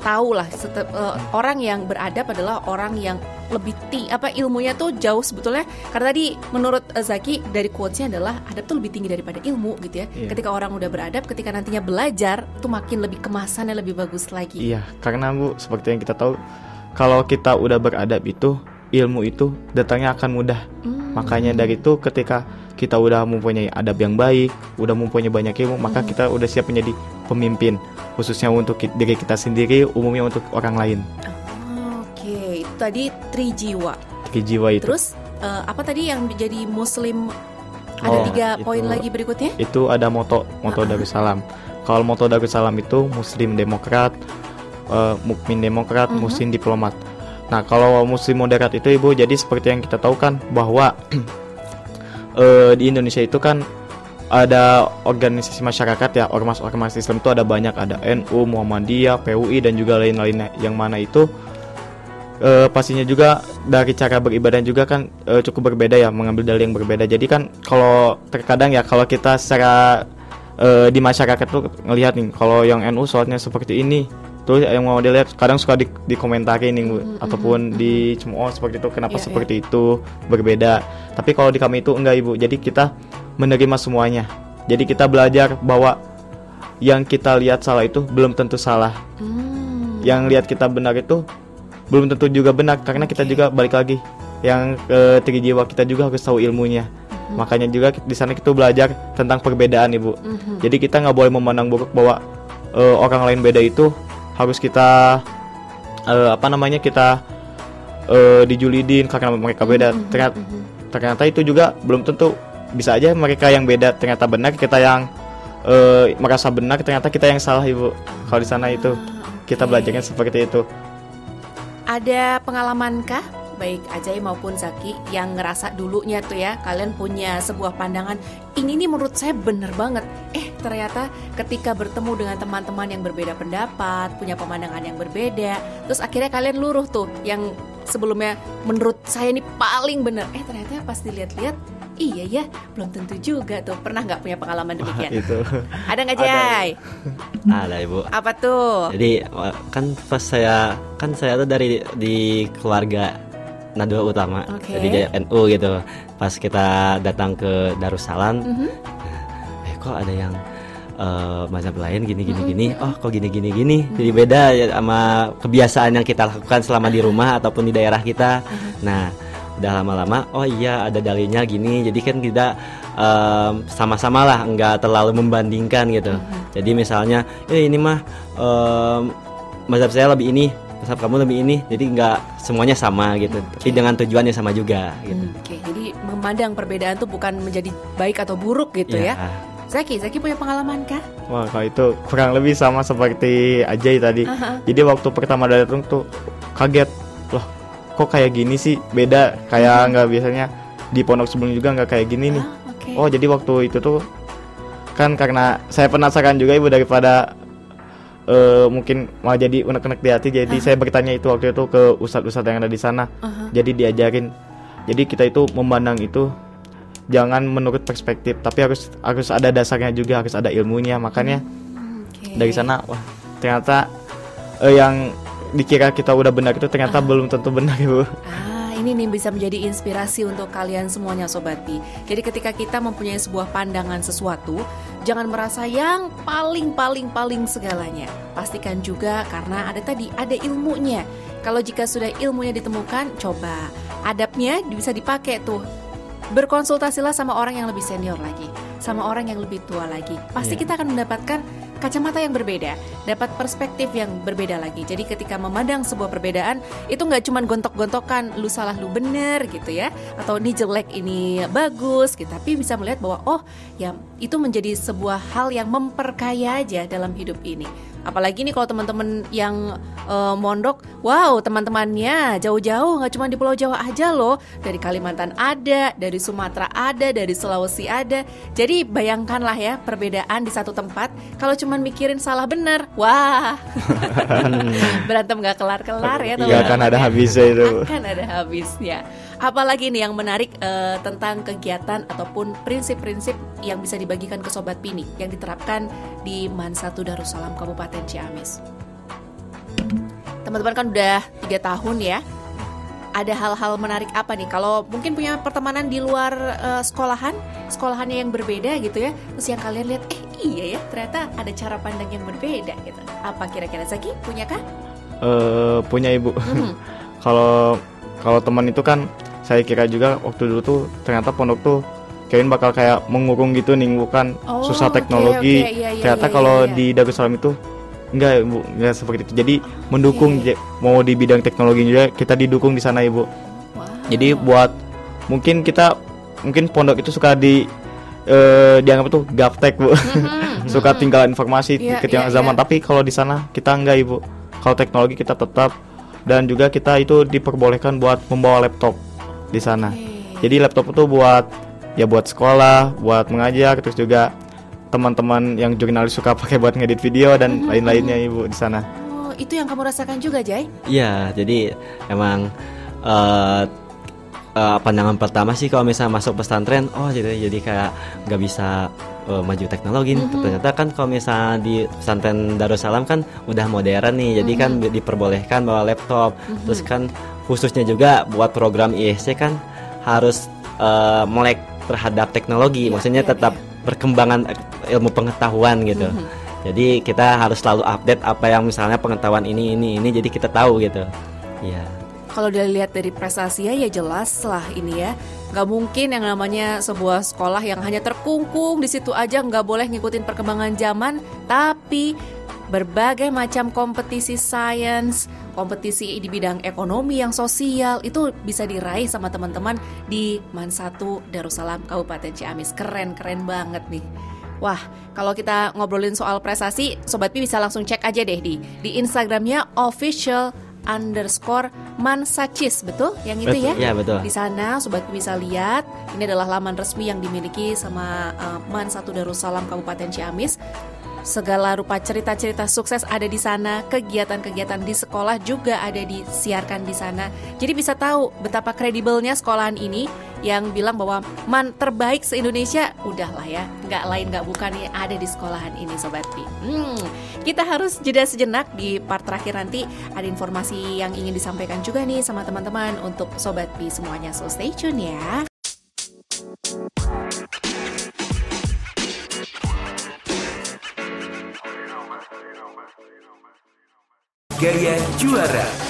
Speaker 2: tahu lah sete- eh, orang yang beradab adalah orang yang lebih tinggi apa ilmunya tuh jauh sebetulnya karena tadi menurut eh, Zaki dari quotesnya adalah adab tuh lebih tinggi daripada ilmu gitu ya.
Speaker 3: Iya.
Speaker 2: Ketika orang udah beradab, ketika nantinya belajar tuh makin lebih kemasannya lebih bagus lagi.
Speaker 3: Iya, karena Bu, seperti yang kita tahu, kalau kita udah beradab itu, ilmu itu datangnya akan mudah.
Speaker 2: Hmm.
Speaker 3: Makanya dari itu ketika kita udah mempunyai adab yang baik, udah mempunyai banyak ilmu, maka
Speaker 2: Hmm.
Speaker 3: kita udah siap menjadi pemimpin, khususnya untuk diri kita sendiri, umumnya untuk orang lain.
Speaker 2: Oke, itu tadi trijiwa.
Speaker 3: Ki jiwa itu.
Speaker 2: Terus eh, apa tadi yang menjadi muslim ada
Speaker 3: Oh,
Speaker 2: tiga poin lagi berikutnya?
Speaker 3: itu ada moto moto Darussalam. Kalau moto Darussalam itu Muslim demokrat, eh, mukmin demokrat,
Speaker 2: Mhm.
Speaker 3: muslim diplomat. Nah kalau Muslim moderat itu ibu, jadi seperti yang kita tahu kan bahwa [CLEARS THROAT] eh, di Indonesia itu kan ada organisasi masyarakat ya ormas-ormas Islam itu ada banyak ada NU, Muhammadiyah, PUI dan juga lain-lainnya. Yang mana itu eh, pastinya juga dari cara beribadah juga kan eh, cukup berbeda ya mengambil dalih yang berbeda. Jadi kan kalau terkadang ya kalau kita secara eh, di masyarakat tuh ngelihat nih kalau yang NU sholatnya seperti ini terus yang mau dilihat kadang suka di, dikomentarin nih Bu, ataupun di cemooh seperti itu kenapa
Speaker 2: Iya, iya.
Speaker 3: seperti itu? Berbeda. Tapi kalau di kami itu enggak ibu. Jadi kita menerima semuanya. Jadi kita belajar bahwa yang kita lihat salah itu belum tentu salah.
Speaker 2: Hmm.
Speaker 3: yang lihat kita benar itu belum tentu juga benar karena kita
Speaker 2: Oke.
Speaker 3: juga balik lagi. Yang ke tinggi jiwa kita juga harus tahu ilmunya. Makanya juga di sana kita belajar tentang perbedaan ibu.
Speaker 2: Mhm.
Speaker 3: jadi kita nggak boleh memandang buruk bahwa eh, orang lain beda itu harus kita eh, apa namanya kita eh, dijulidin karena mereka beda.
Speaker 2: Mhm,
Speaker 3: ternyata
Speaker 2: mhm.
Speaker 3: ternyata itu juga belum tentu bisa aja mereka yang beda. Ternyata benar kita yang eh, merasa benar ternyata kita yang salah ibu. Kalau di sana itu
Speaker 2: Ah,
Speaker 3: kita belajarnya seperti itu.
Speaker 2: Ada pengalamankah baik Ajay maupun Zaki yang ngerasa dulunya tuh ya kalian punya sebuah pandangan ini nih menurut saya bener banget. Eh ternyata ketika bertemu dengan teman-teman yang berbeda pendapat punya pemandangan yang berbeda terus akhirnya kalian luruh tuh yang sebelumnya menurut saya ini paling bener. Eh ternyata pas dilihat-lihat iya ya belum tentu juga tuh. Pernah nggak punya pengalaman demikian?
Speaker 3: itu.
Speaker 2: Ada nggak Jay?
Speaker 4: Ada ibu.
Speaker 2: apa tuh?
Speaker 4: Jadi kan pas saya kan saya tuh dari di keluarga Nadwa Utama, jadi dari NU gitu. Pas kita datang ke Darussalam,
Speaker 2: Mhm.
Speaker 4: eh kok ada yang eh, mazhab lain gini gini
Speaker 2: Mm-mm.
Speaker 4: gini. Oh kok gini gini gini. Jadi beda ya sama kebiasaan yang kita lakukan selama di rumah ataupun di daerah kita. Nah udah lama-lama, oh iya ada dalilnya gini. Jadi kan kita em, sama-sama lah, nggak terlalu membandingkan gitu. Jadi misalnya, eh ini mah em, mazhab saya lebih ini, mazhab kamu lebih ini. Jadi nggak semuanya sama gitu. Tapi dengan tujuannya sama juga gitu.
Speaker 2: Hmm, Oke, jadi memandang perbedaan tuh bukan menjadi baik atau buruk gitu
Speaker 4: Iya.
Speaker 2: ya. Zaki, Zaki punya pengalaman kah?
Speaker 3: wah kalau itu kurang lebih sama seperti Ajay tadi
Speaker 2: Aha.
Speaker 3: jadi waktu pertama datang tuh kaget loh kok kayak gini sih beda kayak nggak biasanya di pondok sebelumnya juga nggak kayak gini nih
Speaker 2: Ah, Oke.
Speaker 3: oh jadi waktu itu tuh kan karena saya penasaran juga ibu daripada eh, mungkin malah jadi unek-unek di hati. Jadi saya bertanya itu waktu itu ke ustadz-ustadz yang ada di sana.
Speaker 2: Aha.
Speaker 3: jadi diajarin. Jadi kita itu memandang itu jangan menurut perspektif tapi harus harus ada dasarnya juga harus ada ilmunya. Makanya
Speaker 2: Hmm, Oke.
Speaker 3: dari sana wah ternyata eh, yang dikira kita udah benar itu ternyata belum tentu benar ibu.
Speaker 2: Ah, ini nih bisa menjadi inspirasi untuk kalian semuanya Sobat Pi. Jadi ketika kita mempunyai sebuah pandangan sesuatu, jangan merasa yang paling-paling-paling segalanya. Pastikan juga karena ada tadi, ada ilmunya. Kalau jika sudah ilmunya ditemukan, coba adabnya bisa dipakai tuh. Berkonsultasilah sama orang yang lebih senior lagi, sama orang yang lebih tua lagi. Pasti
Speaker 3: Iya.
Speaker 2: kita akan mendapatkan kacamata yang berbeda, dapat perspektif yang berbeda lagi. Jadi ketika memandang sebuah perbedaan, itu nggak cuma gontok-gontokan lu salah lu bener gitu ya, atau ini jelek ini bagus gitu, tapi bisa melihat bahwa oh ya itu menjadi sebuah hal yang memperkaya aja dalam hidup ini. Apalagi nih kalau teman-teman yang uh, mondok, wow teman-temannya jauh-jauh nggak cuma di Pulau Jawa aja loh, dari Kalimantan ada, dari Sumatera ada, dari Sulawesi ada. Jadi bayangkanlah ya perbedaan di satu tempat. Kalau cuma mikirin salah benar, wah [LAUGHS] berantem nggak kelar-kelar ya
Speaker 3: teman-teman. akan ada habisnya itu.
Speaker 2: Akan ada habisnya. Apalagi nih yang menarik uh, tentang kegiatan ataupun prinsip-prinsip yang bisa dibagikan ke Sobat Pini yang diterapkan di Man 1 Darussalam Kabupaten Ciamis. Teman-teman kan udah tiga tahun ya. Ada hal-hal menarik apa nih? Kalau mungkin punya pertemanan di luar uh, sekolahan, sekolahannya yang berbeda gitu ya. Terus yang kalian lihat, eh iya ya, ternyata ada cara pandang yang berbeda gitu. Apa kira-kira Zaki punya kah?
Speaker 3: Uh, punya ibu. Hmm. [LAUGHS] Kalau kalau teman itu kan saya kira juga waktu dulu tuh ternyata pondok tuh Kevin bakal kayak mengurung gitu nih bukan oh, susah teknologi. Okay, okay. Yeah, yeah, ternyata yeah, kalau yeah. di Darussalam itu enggak ibu enggak seperti itu. Jadi mendukung okay. mau di bidang teknologi juga kita didukung di sana ibu. Wow. Jadi buat mungkin kita mungkin pondok itu suka di uh, dianggap tuh gaptek bu, mm-hmm, [LAUGHS] suka tinggal informasi yeah, ketika yeah, zaman. Yeah. Tapi kalau di sana kita enggak ibu. Kalau teknologi kita tetap dan juga kita itu diperbolehkan buat membawa laptop di sana. Okay. Jadi laptop itu buat ya buat sekolah, buat mengajar, terus juga teman-teman yang jurnalis suka pakai buat ngedit video dan mm-hmm. lain-lainnya ibu di sana.
Speaker 2: Oh, itu yang kamu rasakan juga, Jai?
Speaker 4: Iya, jadi emang uh, uh, pandangan pertama sih kalau misalnya masuk pesantren, oh jadi jadi kayak nggak bisa uh, maju teknologi. Mm-hmm. Ternyata kan kalau misalnya di pesantren Darussalam kan udah modern nih, jadi mm-hmm. kan diperbolehkan bawa laptop, mm-hmm. terus kan khususnya juga buat program ISC kan harus uh, melek terhadap teknologi, ya, maksudnya ya, tetap ya. perkembangan ilmu pengetahuan gitu. Mm -hmm. Jadi kita harus selalu update apa yang misalnya pengetahuan ini ini ini jadi kita tahu gitu. Ya.
Speaker 2: Kalau dilihat dari prestasinya ya jelas lah ini ya. Gak mungkin yang namanya sebuah sekolah yang hanya terkungkung di situ aja nggak boleh ngikutin perkembangan zaman, tapi berbagai macam kompetisi sains, kompetisi di bidang ekonomi yang sosial itu bisa diraih sama teman-teman di Man 1 Darussalam Kabupaten Ciamis. Keren-keren banget nih. Wah, kalau kita ngobrolin soal prestasi, Sobat Pi bisa langsung cek aja deh di di Instagramnya official underscore mansacis betul yang itu
Speaker 4: betul,
Speaker 2: ya?
Speaker 4: ya betul.
Speaker 2: Di sana sobat bisa lihat ini adalah laman resmi yang dimiliki sama uh, Man Satu Darussalam Kabupaten Ciamis segala rupa cerita-cerita sukses ada di sana, kegiatan-kegiatan di sekolah juga ada disiarkan di sana. Jadi bisa tahu betapa kredibelnya sekolahan ini yang bilang bahwa man terbaik se-Indonesia udahlah ya, nggak lain nggak bukan yang ada di sekolahan ini Sobat Pi. Hmm, kita harus jeda sejenak di part terakhir nanti ada informasi yang ingin disampaikan juga nih sama teman-teman untuk Sobat Pi semuanya. So stay tune ya.
Speaker 1: Gaya Juara.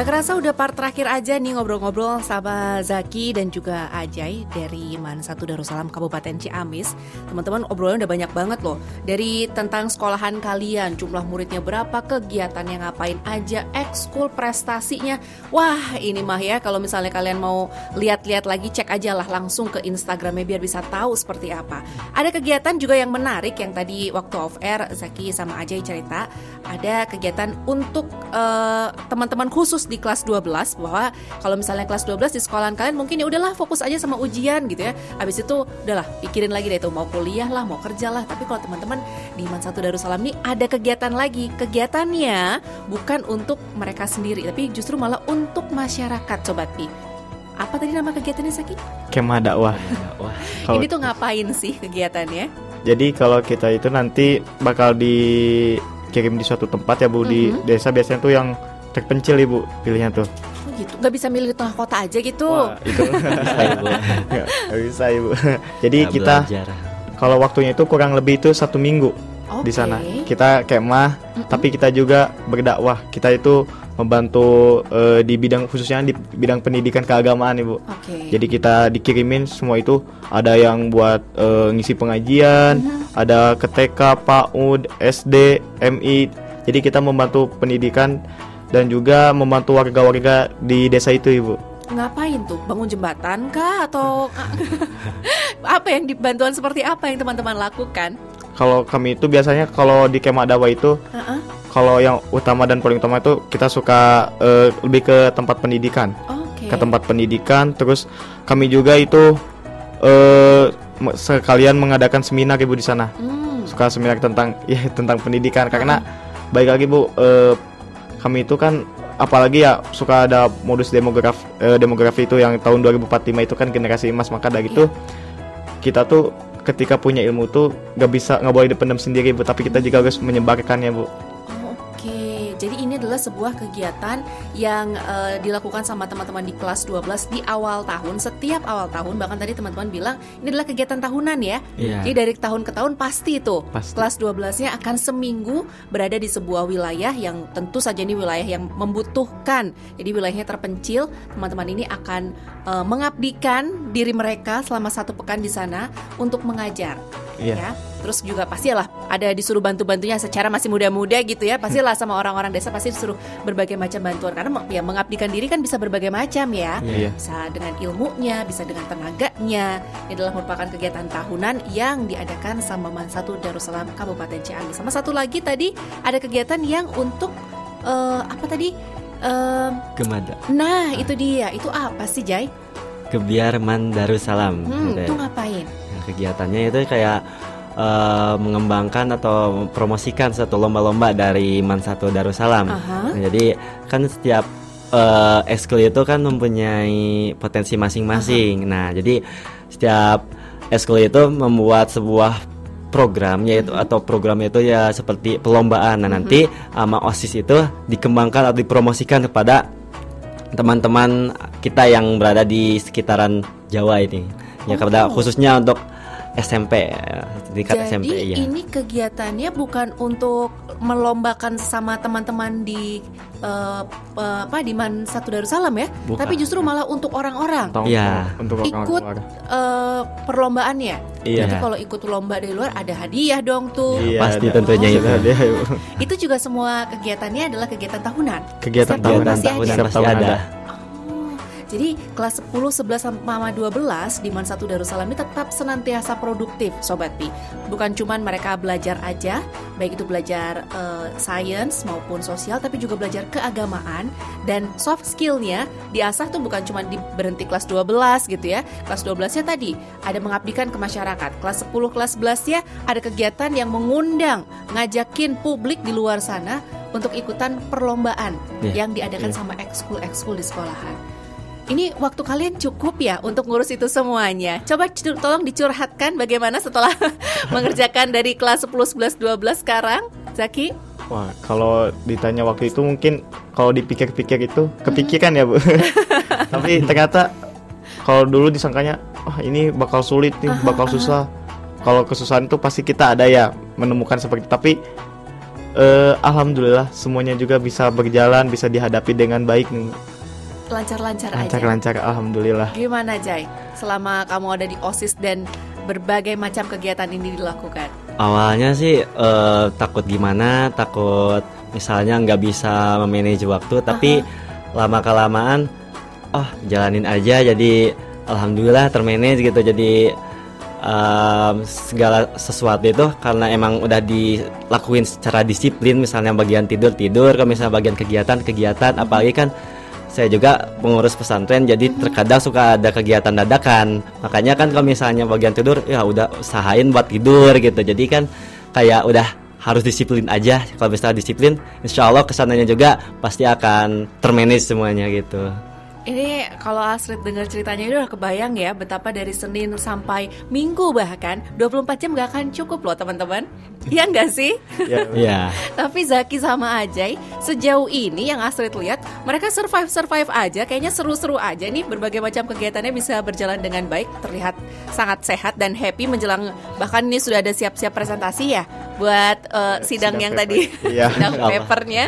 Speaker 2: Gak kerasa udah part terakhir aja nih ngobrol-ngobrol sama Zaki dan juga Ajay dari Man Satu Darussalam Kabupaten Ciamis. Teman-teman obrolannya udah banyak banget loh. Dari tentang sekolahan kalian, jumlah muridnya berapa, kegiatan yang ngapain aja, ekskul prestasinya. Wah ini mah ya kalau misalnya kalian mau lihat-lihat lagi cek aja lah langsung ke Instagramnya biar bisa tahu seperti apa. Ada kegiatan juga yang menarik yang tadi waktu off air Zaki sama Ajay cerita. Ada kegiatan untuk uh, teman-teman khusus di kelas 12 bahwa kalau misalnya kelas 12 di sekolahan kalian mungkin ya udahlah fokus aja sama ujian gitu ya. Habis itu udahlah pikirin lagi deh tuh mau kuliah lah, mau kerja lah. Tapi kalau teman-teman di Iman Satu Darussalam ini ada kegiatan lagi. Kegiatannya bukan untuk mereka sendiri tapi justru malah untuk masyarakat sobat Pi. Apa tadi nama kegiatannya Saki?
Speaker 3: Kemah dakwah. [LAUGHS]
Speaker 2: Ini tuh ngapain sih kegiatannya?
Speaker 3: Jadi kalau kita itu nanti bakal dikirim di suatu tempat ya Bu mm -hmm. di mhm. desa biasanya tuh yang terpencil ibu pilihnya tuh
Speaker 2: oh gitu nggak bisa milih di tengah kota aja gitu
Speaker 3: Wah, itu [LAUGHS] bisa ibu nggak bisa ibu jadi gak kita kalau waktunya itu kurang lebih itu satu minggu okay. di sana kita kemah mm -hmm. tapi kita juga berdakwah kita itu membantu uh, di bidang khususnya di bidang pendidikan keagamaan ibu. Okay. Jadi kita dikirimin semua itu ada yang buat uh, ngisi pengajian, mm -hmm. ada ke TK, PAUD, SD, MI. Jadi kita membantu pendidikan dan juga membantu warga-warga di desa itu ibu.
Speaker 2: ngapain tuh? Bangun jembatan kah atau [LAUGHS] apa yang dibantuan seperti apa yang teman-teman lakukan?
Speaker 3: Kalau kami itu biasanya kalau di kemah dakwah itu
Speaker 2: Uh-uh.
Speaker 3: kalau yang utama dan paling utama itu kita suka eh, lebih ke tempat pendidikan.
Speaker 2: Oke.
Speaker 3: ke tempat pendidikan terus kami juga itu me- sekalian mengadakan seminar ibu di sana
Speaker 2: Hmm.
Speaker 3: suka seminar tentang [LAUGHS] ya tentang pendidikan karena baik lagi bu eh, kami itu kan apalagi ya suka ada modus demograf eh, demografi itu yang tahun 2045 itu kan generasi emas maka dari itu kita tuh ketika punya ilmu tuh nggak bisa nggak boleh dipendam sendiri bu. Tapi kita juga harus menyebarkannya bu
Speaker 2: adalah sebuah kegiatan yang eh, dilakukan sama teman-teman di kelas 12 di awal tahun. Setiap awal tahun, bahkan tadi teman-teman bilang ini adalah kegiatan tahunan ya.
Speaker 4: Iya.
Speaker 2: Jadi dari tahun ke tahun pasti itu
Speaker 3: Pasti.
Speaker 2: kelas 12-nya akan seminggu berada di sebuah wilayah yang tentu saja ini wilayah yang membutuhkan. Jadi wilayahnya terpencil, teman-teman ini akan eh, mengabdikan diri mereka selama satu pekan di sana untuk mengajar.
Speaker 3: Iya.
Speaker 2: Ya, terus juga pastilah ada disuruh bantu-bantunya secara masih muda-muda gitu ya. Pastilah sama orang-orang desa pasti disuruh berbagai macam bantuan karena ya mengabdikan diri kan bisa berbagai macam ya.
Speaker 3: Iya.
Speaker 2: Bisa dengan ilmunya, bisa dengan tenaganya. Ini adalah merupakan kegiatan tahunan yang diadakan sama Man Satu Darussalam Kabupaten Ciamis. Sama satu lagi tadi ada kegiatan yang untuk eh, apa tadi? Em,
Speaker 4: Gemada.
Speaker 2: nah, itu dia. Itu apa sih, Jai?
Speaker 4: Kebiarman Darussalam.
Speaker 2: Hmm, itu ngapain?
Speaker 4: Nah, kegiatannya itu kayak eh, mengembangkan atau mempromosikan satu lomba-lomba dari Mansatu Darussalam.
Speaker 2: Aha.
Speaker 4: Nah, jadi kan setiap eh, ekskul itu kan mempunyai potensi masing-masing. Nah, jadi setiap ekskul itu membuat sebuah program yaitu atau program itu ya seperti perlombaan. Nah, nanti sama OSIS itu dikembangkan atau dipromosikan kepada teman-teman kita yang berada di sekitaran Jawa ini. Ya, kepada
Speaker 2: Oh.
Speaker 4: khususnya untuk SMP, ya, tingkat
Speaker 2: Jadi
Speaker 4: SMP ya.
Speaker 2: ini kegiatannya bukan untuk melombakan sama teman-teman di eh, eh, apa di Man Satu Darussalam ya,
Speaker 4: Bukan.
Speaker 2: tapi justru malah untuk orang-orang
Speaker 4: Iya.
Speaker 3: untuk
Speaker 2: ikut
Speaker 3: orang-orang.
Speaker 2: eh, perlombaan ya.
Speaker 4: Iya.
Speaker 2: Jadi kalau ikut lomba dari luar ada hadiah dong tuh.
Speaker 3: Iya,
Speaker 4: Pasti
Speaker 3: ada.
Speaker 4: tentunya
Speaker 3: Oh,
Speaker 4: itu.
Speaker 3: ada, Ibu.
Speaker 2: Itu juga semua kegiatannya adalah kegiatan tahunan.
Speaker 3: Kegiatan
Speaker 2: Setiap tahun
Speaker 3: tahunan.
Speaker 2: pasti ada.
Speaker 4: tahunan
Speaker 3: Setiap
Speaker 4: pasti
Speaker 3: tahun
Speaker 4: ada.
Speaker 2: Jadi kelas 10, 11 sama 12 di Man 1 Darussalam ini tetap senantiasa produktif Sobat Pi. Bukan cuman mereka belajar aja, baik itu belajar eh, science maupun sosial tapi juga belajar keagamaan dan soft skillnya diasah tuh bukan cuma di berhenti kelas 12 gitu ya. Kelas 12-nya tadi ada mengabdikan ke masyarakat. Kelas 10, kelas 11-nya ada kegiatan yang mengundang, ngajakin publik di luar sana untuk ikutan perlombaan
Speaker 4: Iya.
Speaker 2: yang diadakan sama ekskul-ekskul di sekolahan. Ini waktu kalian cukup ya untuk ngurus itu semuanya. Coba tolong dicurhatkan bagaimana setelah [LAUGHS] mengerjakan dari kelas 10, 11, 12 sekarang, Zaki?
Speaker 3: Wah, kalau ditanya waktu itu mungkin kalau dipikir-pikir itu kepikiran ya, Bu. [LAUGHS] Tapi ternyata kalau dulu disangkanya, wah ini bakal sulit nih, bakal susah. Kalau kesusahan itu pasti kita ada ya menemukan seperti itu. Tapi eh, alhamdulillah semuanya juga bisa berjalan, bisa dihadapi dengan baik.
Speaker 2: Lancar-lancar aja.
Speaker 3: Lancar-lancar alhamdulillah.
Speaker 2: Gimana, Jai? Selama kamu ada di OSIS dan berbagai macam kegiatan ini dilakukan.
Speaker 4: Awalnya sih eh, takut gimana, takut misalnya nggak bisa memanage waktu, tapi lama kelamaan, oh jalanin aja. Jadi alhamdulillah termanage gitu. Jadi em, segala sesuatu itu karena emang udah dilakuin secara disiplin, misalnya bagian tidur tidur, kalau misalnya bagian kegiatan kegiatan, apalagi kan saya juga pengurus pesantren jadi terkadang suka ada kegiatan dadakan. Makanya kan kalau misalnya bagian tidur ya udah usahain buat tidur gitu. Jadi kan kayak udah harus disiplin aja. Kalau misalnya disiplin insya Allah ke sananya juga pasti akan termanage semuanya gitu
Speaker 2: Ini kalau Astrid dengar ceritanya itu udah kebayang ya betapa dari Senin sampai Minggu bahkan 24 jam gak akan cukup loh teman-teman. [LAUGHS] Iya nggak sih?
Speaker 3: Ya,
Speaker 4: ya [LAUGHS]
Speaker 2: Tapi Zaki sama Ajay sejauh ini yang Astrid lihat mereka survive survive aja kayaknya seru-seru aja nih berbagai macam kegiatannya bisa berjalan dengan baik terlihat sangat sehat dan happy menjelang bahkan ini sudah ada siap-siap presentasi ya buat eh, sidang,
Speaker 3: Sidang
Speaker 2: yang
Speaker 3: paper.
Speaker 2: tadi
Speaker 3: Iya. [LAUGHS]
Speaker 2: sidang papernya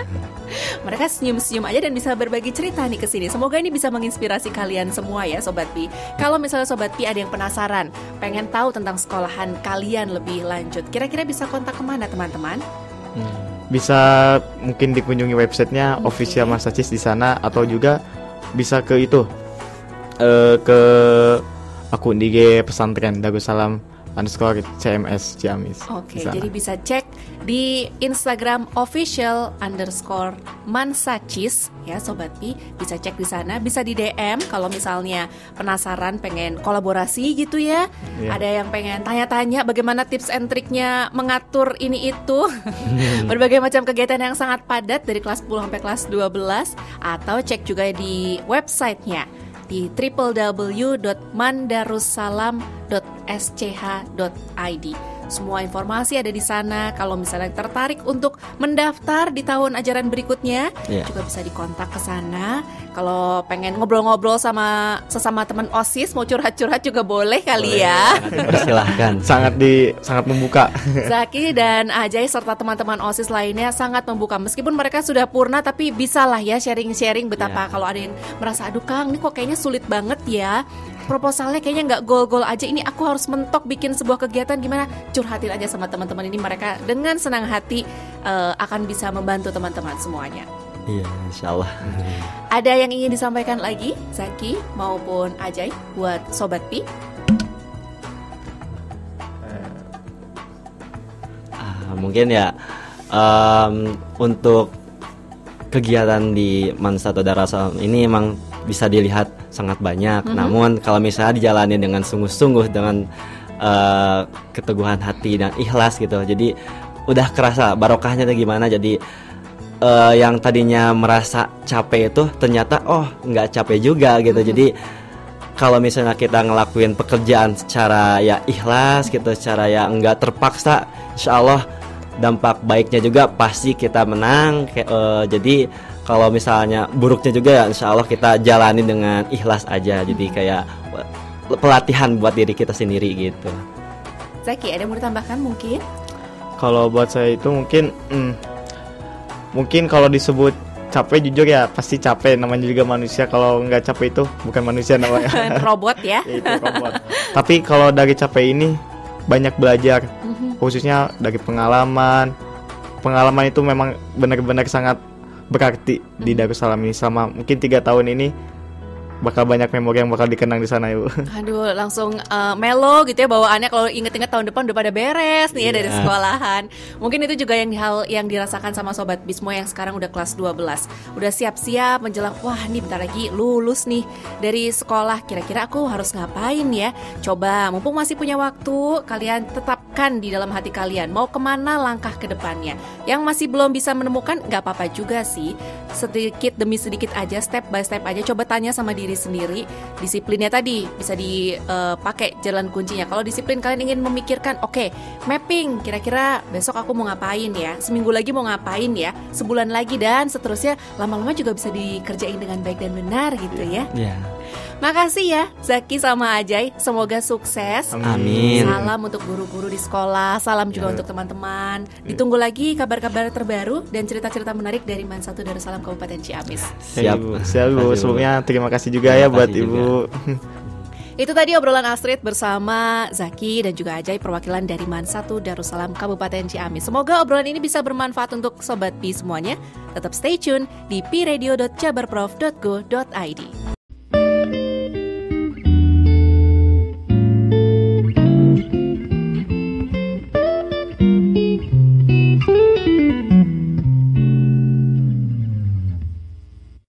Speaker 2: mereka senyum-senyum aja dan bisa berbagi cerita nih ke sini. Semoga ini bisa menginspirasi kalian semua ya Sobat Pi. Kalau misalnya Sobat Pi ada yang penasaran, pengen tahu tentang sekolahan kalian lebih lanjut, kira-kira bisa kontak ke mana teman-teman?
Speaker 3: bisa mungkin dikunjungi websitenya
Speaker 2: Oke.
Speaker 3: official Masacis di sana atau juga bisa ke itu eh, ke akun IG pesantren Darussalam underscore CMS Ciamis.
Speaker 2: Oke, jadi bisa cek di Instagram official underscore mansacis ya Sobat Pi bisa cek di sana. Bisa di DM kalau misalnya penasaran pengen kolaborasi gitu ya.
Speaker 3: Iya.
Speaker 2: ada yang pengen tanya-tanya bagaimana tips and triknya mengatur ini itu. [LAUGHS] Berbagai macam kegiatan yang sangat padat dari kelas 10 sampai kelas 12 atau cek juga di websitenya di www.mandarussalam.sch.id. Semua informasi ada di sana. Kalau misalnya tertarik untuk mendaftar di tahun ajaran berikutnya,
Speaker 4: Iya.
Speaker 2: juga bisa dikontak ke sana. Kalau pengen ngobrol-ngobrol sama sesama teman OSIS, mau curhat-curhat juga boleh kali ya. [LAUGHS]
Speaker 4: Persilahkan.
Speaker 3: sangat di sangat membuka. [LAUGHS]
Speaker 2: Zaki dan Ajay serta teman-teman OSIS lainnya sangat membuka meskipun mereka sudah purna tapi bisa lah ya sharing-sharing betapa
Speaker 4: Ya.
Speaker 2: kalau ada yang merasa aduh Kang ini kok kayaknya sulit banget ya proposalnya kayaknya nggak gol-gol aja. Ini aku harus mentok bikin sebuah kegiatan. Gimana? Curhatin aja sama teman-teman ini. Mereka dengan senang hati eh, akan bisa membantu teman-teman semuanya.
Speaker 4: Iya, insya Allah.
Speaker 2: ada yang ingin disampaikan lagi? Zaki maupun Ajay buat Sobat Pi?
Speaker 4: Ah, mungkin ya em, untuk kegiatan di Mansato Darassalam ini emang bisa dilihat sangat banyak. Namun kalau misalnya dijalani dengan sungguh-sungguh dengan eh, keteguhan hati dan ikhlas gitu, jadi udah kerasa barokahnya tuh gimana. Jadi eh, yang tadinya merasa capek itu ternyata oh nggak capek juga gitu. Jadi kalau misalnya kita ngelakuin pekerjaan secara ya ikhlas gitu, secara ya nggak terpaksa, insya Allah dampak baiknya juga pasti kita menang. Kayak, eh, jadi kalau misalnya buruknya juga ya insya Allah kita jalani dengan ikhlas aja. Jadi kayak eh, pelatihan buat diri kita sendiri gitu.
Speaker 2: Zaki ada yang mau ditambahkan mungkin
Speaker 3: Kalau buat saya itu mungkin hmm, mungkin kalau disebut capek jujur ya pasti capek namanya juga manusia kalau nggak capek itu bukan manusia namanya [LAUGHS]
Speaker 2: robot ya
Speaker 3: Ya, [LAUGHS] itu robot. Tapi kalau dari capek ini banyak belajar
Speaker 2: Mhm.
Speaker 3: khususnya dari pengalaman. Pengalaman itu memang benar-benar sangat berarti di Darussalam ini selama mungkin tiga tahun ini bakal banyak memori yang bakal dikenang di sana ibu. [LAUGHS]
Speaker 2: Aduh, langsung eh, melo gitu ya bawaannya kalau inget-inget tahun depan udah pada beres nih ya dari
Speaker 4: Iya.
Speaker 2: sekolahan. Mungkin itu juga yang hal yang dirasakan sama sobat Bismo yang sekarang udah kelas 12. Udah siap-siap menjelang wah nih bentar lagi lulus nih dari sekolah. Kira-kira aku harus ngapain ya? Coba mumpung masih punya waktu, kalian tetapkan di dalam hati kalian mau ke mana langkah ke depannya. Yang masih belum bisa menemukan nggak apa-apa juga sih. Sedikit demi sedikit aja, step by step aja. Coba tanya sama diri sendiri. Disiplinnya tadi bisa dipakai jalan kuncinya. Kalau disiplin kalian ingin memikirkan, oke, mapping. Kira-kira besok aku mau ngapain ya? Seminggu lagi mau ngapain ya? Sebulan lagi dan seterusnya. Lama-lama juga bisa dikerjain dengan baik dan benar gitu ya.
Speaker 4: Ya.
Speaker 2: Makasih ya Zaki sama Ajay. Semoga sukses.
Speaker 4: Amin.
Speaker 2: Salam untuk guru-guru di sekolah, salam juga untuk teman-teman. Ditunggu lagi kabar-kabar terbaru dan cerita-cerita menarik dari Man 1 Darussalam Kabupaten Ciamis.
Speaker 4: Siap.
Speaker 3: Ibu. Siap
Speaker 4: Bu.
Speaker 3: Sebelumnya terima kasih juga
Speaker 4: Terima
Speaker 3: ya buat
Speaker 4: kasih
Speaker 3: ibu. [LAUGHS]
Speaker 2: Itu tadi obrolan Astrid bersama Zaki dan juga Ajay perwakilan dari Man 1 Darussalam Kabupaten Ciamis. Semoga obrolan ini bisa bermanfaat untuk sobat Pi semuanya. Tetap stay tune di pradio.jabarprof.go.id.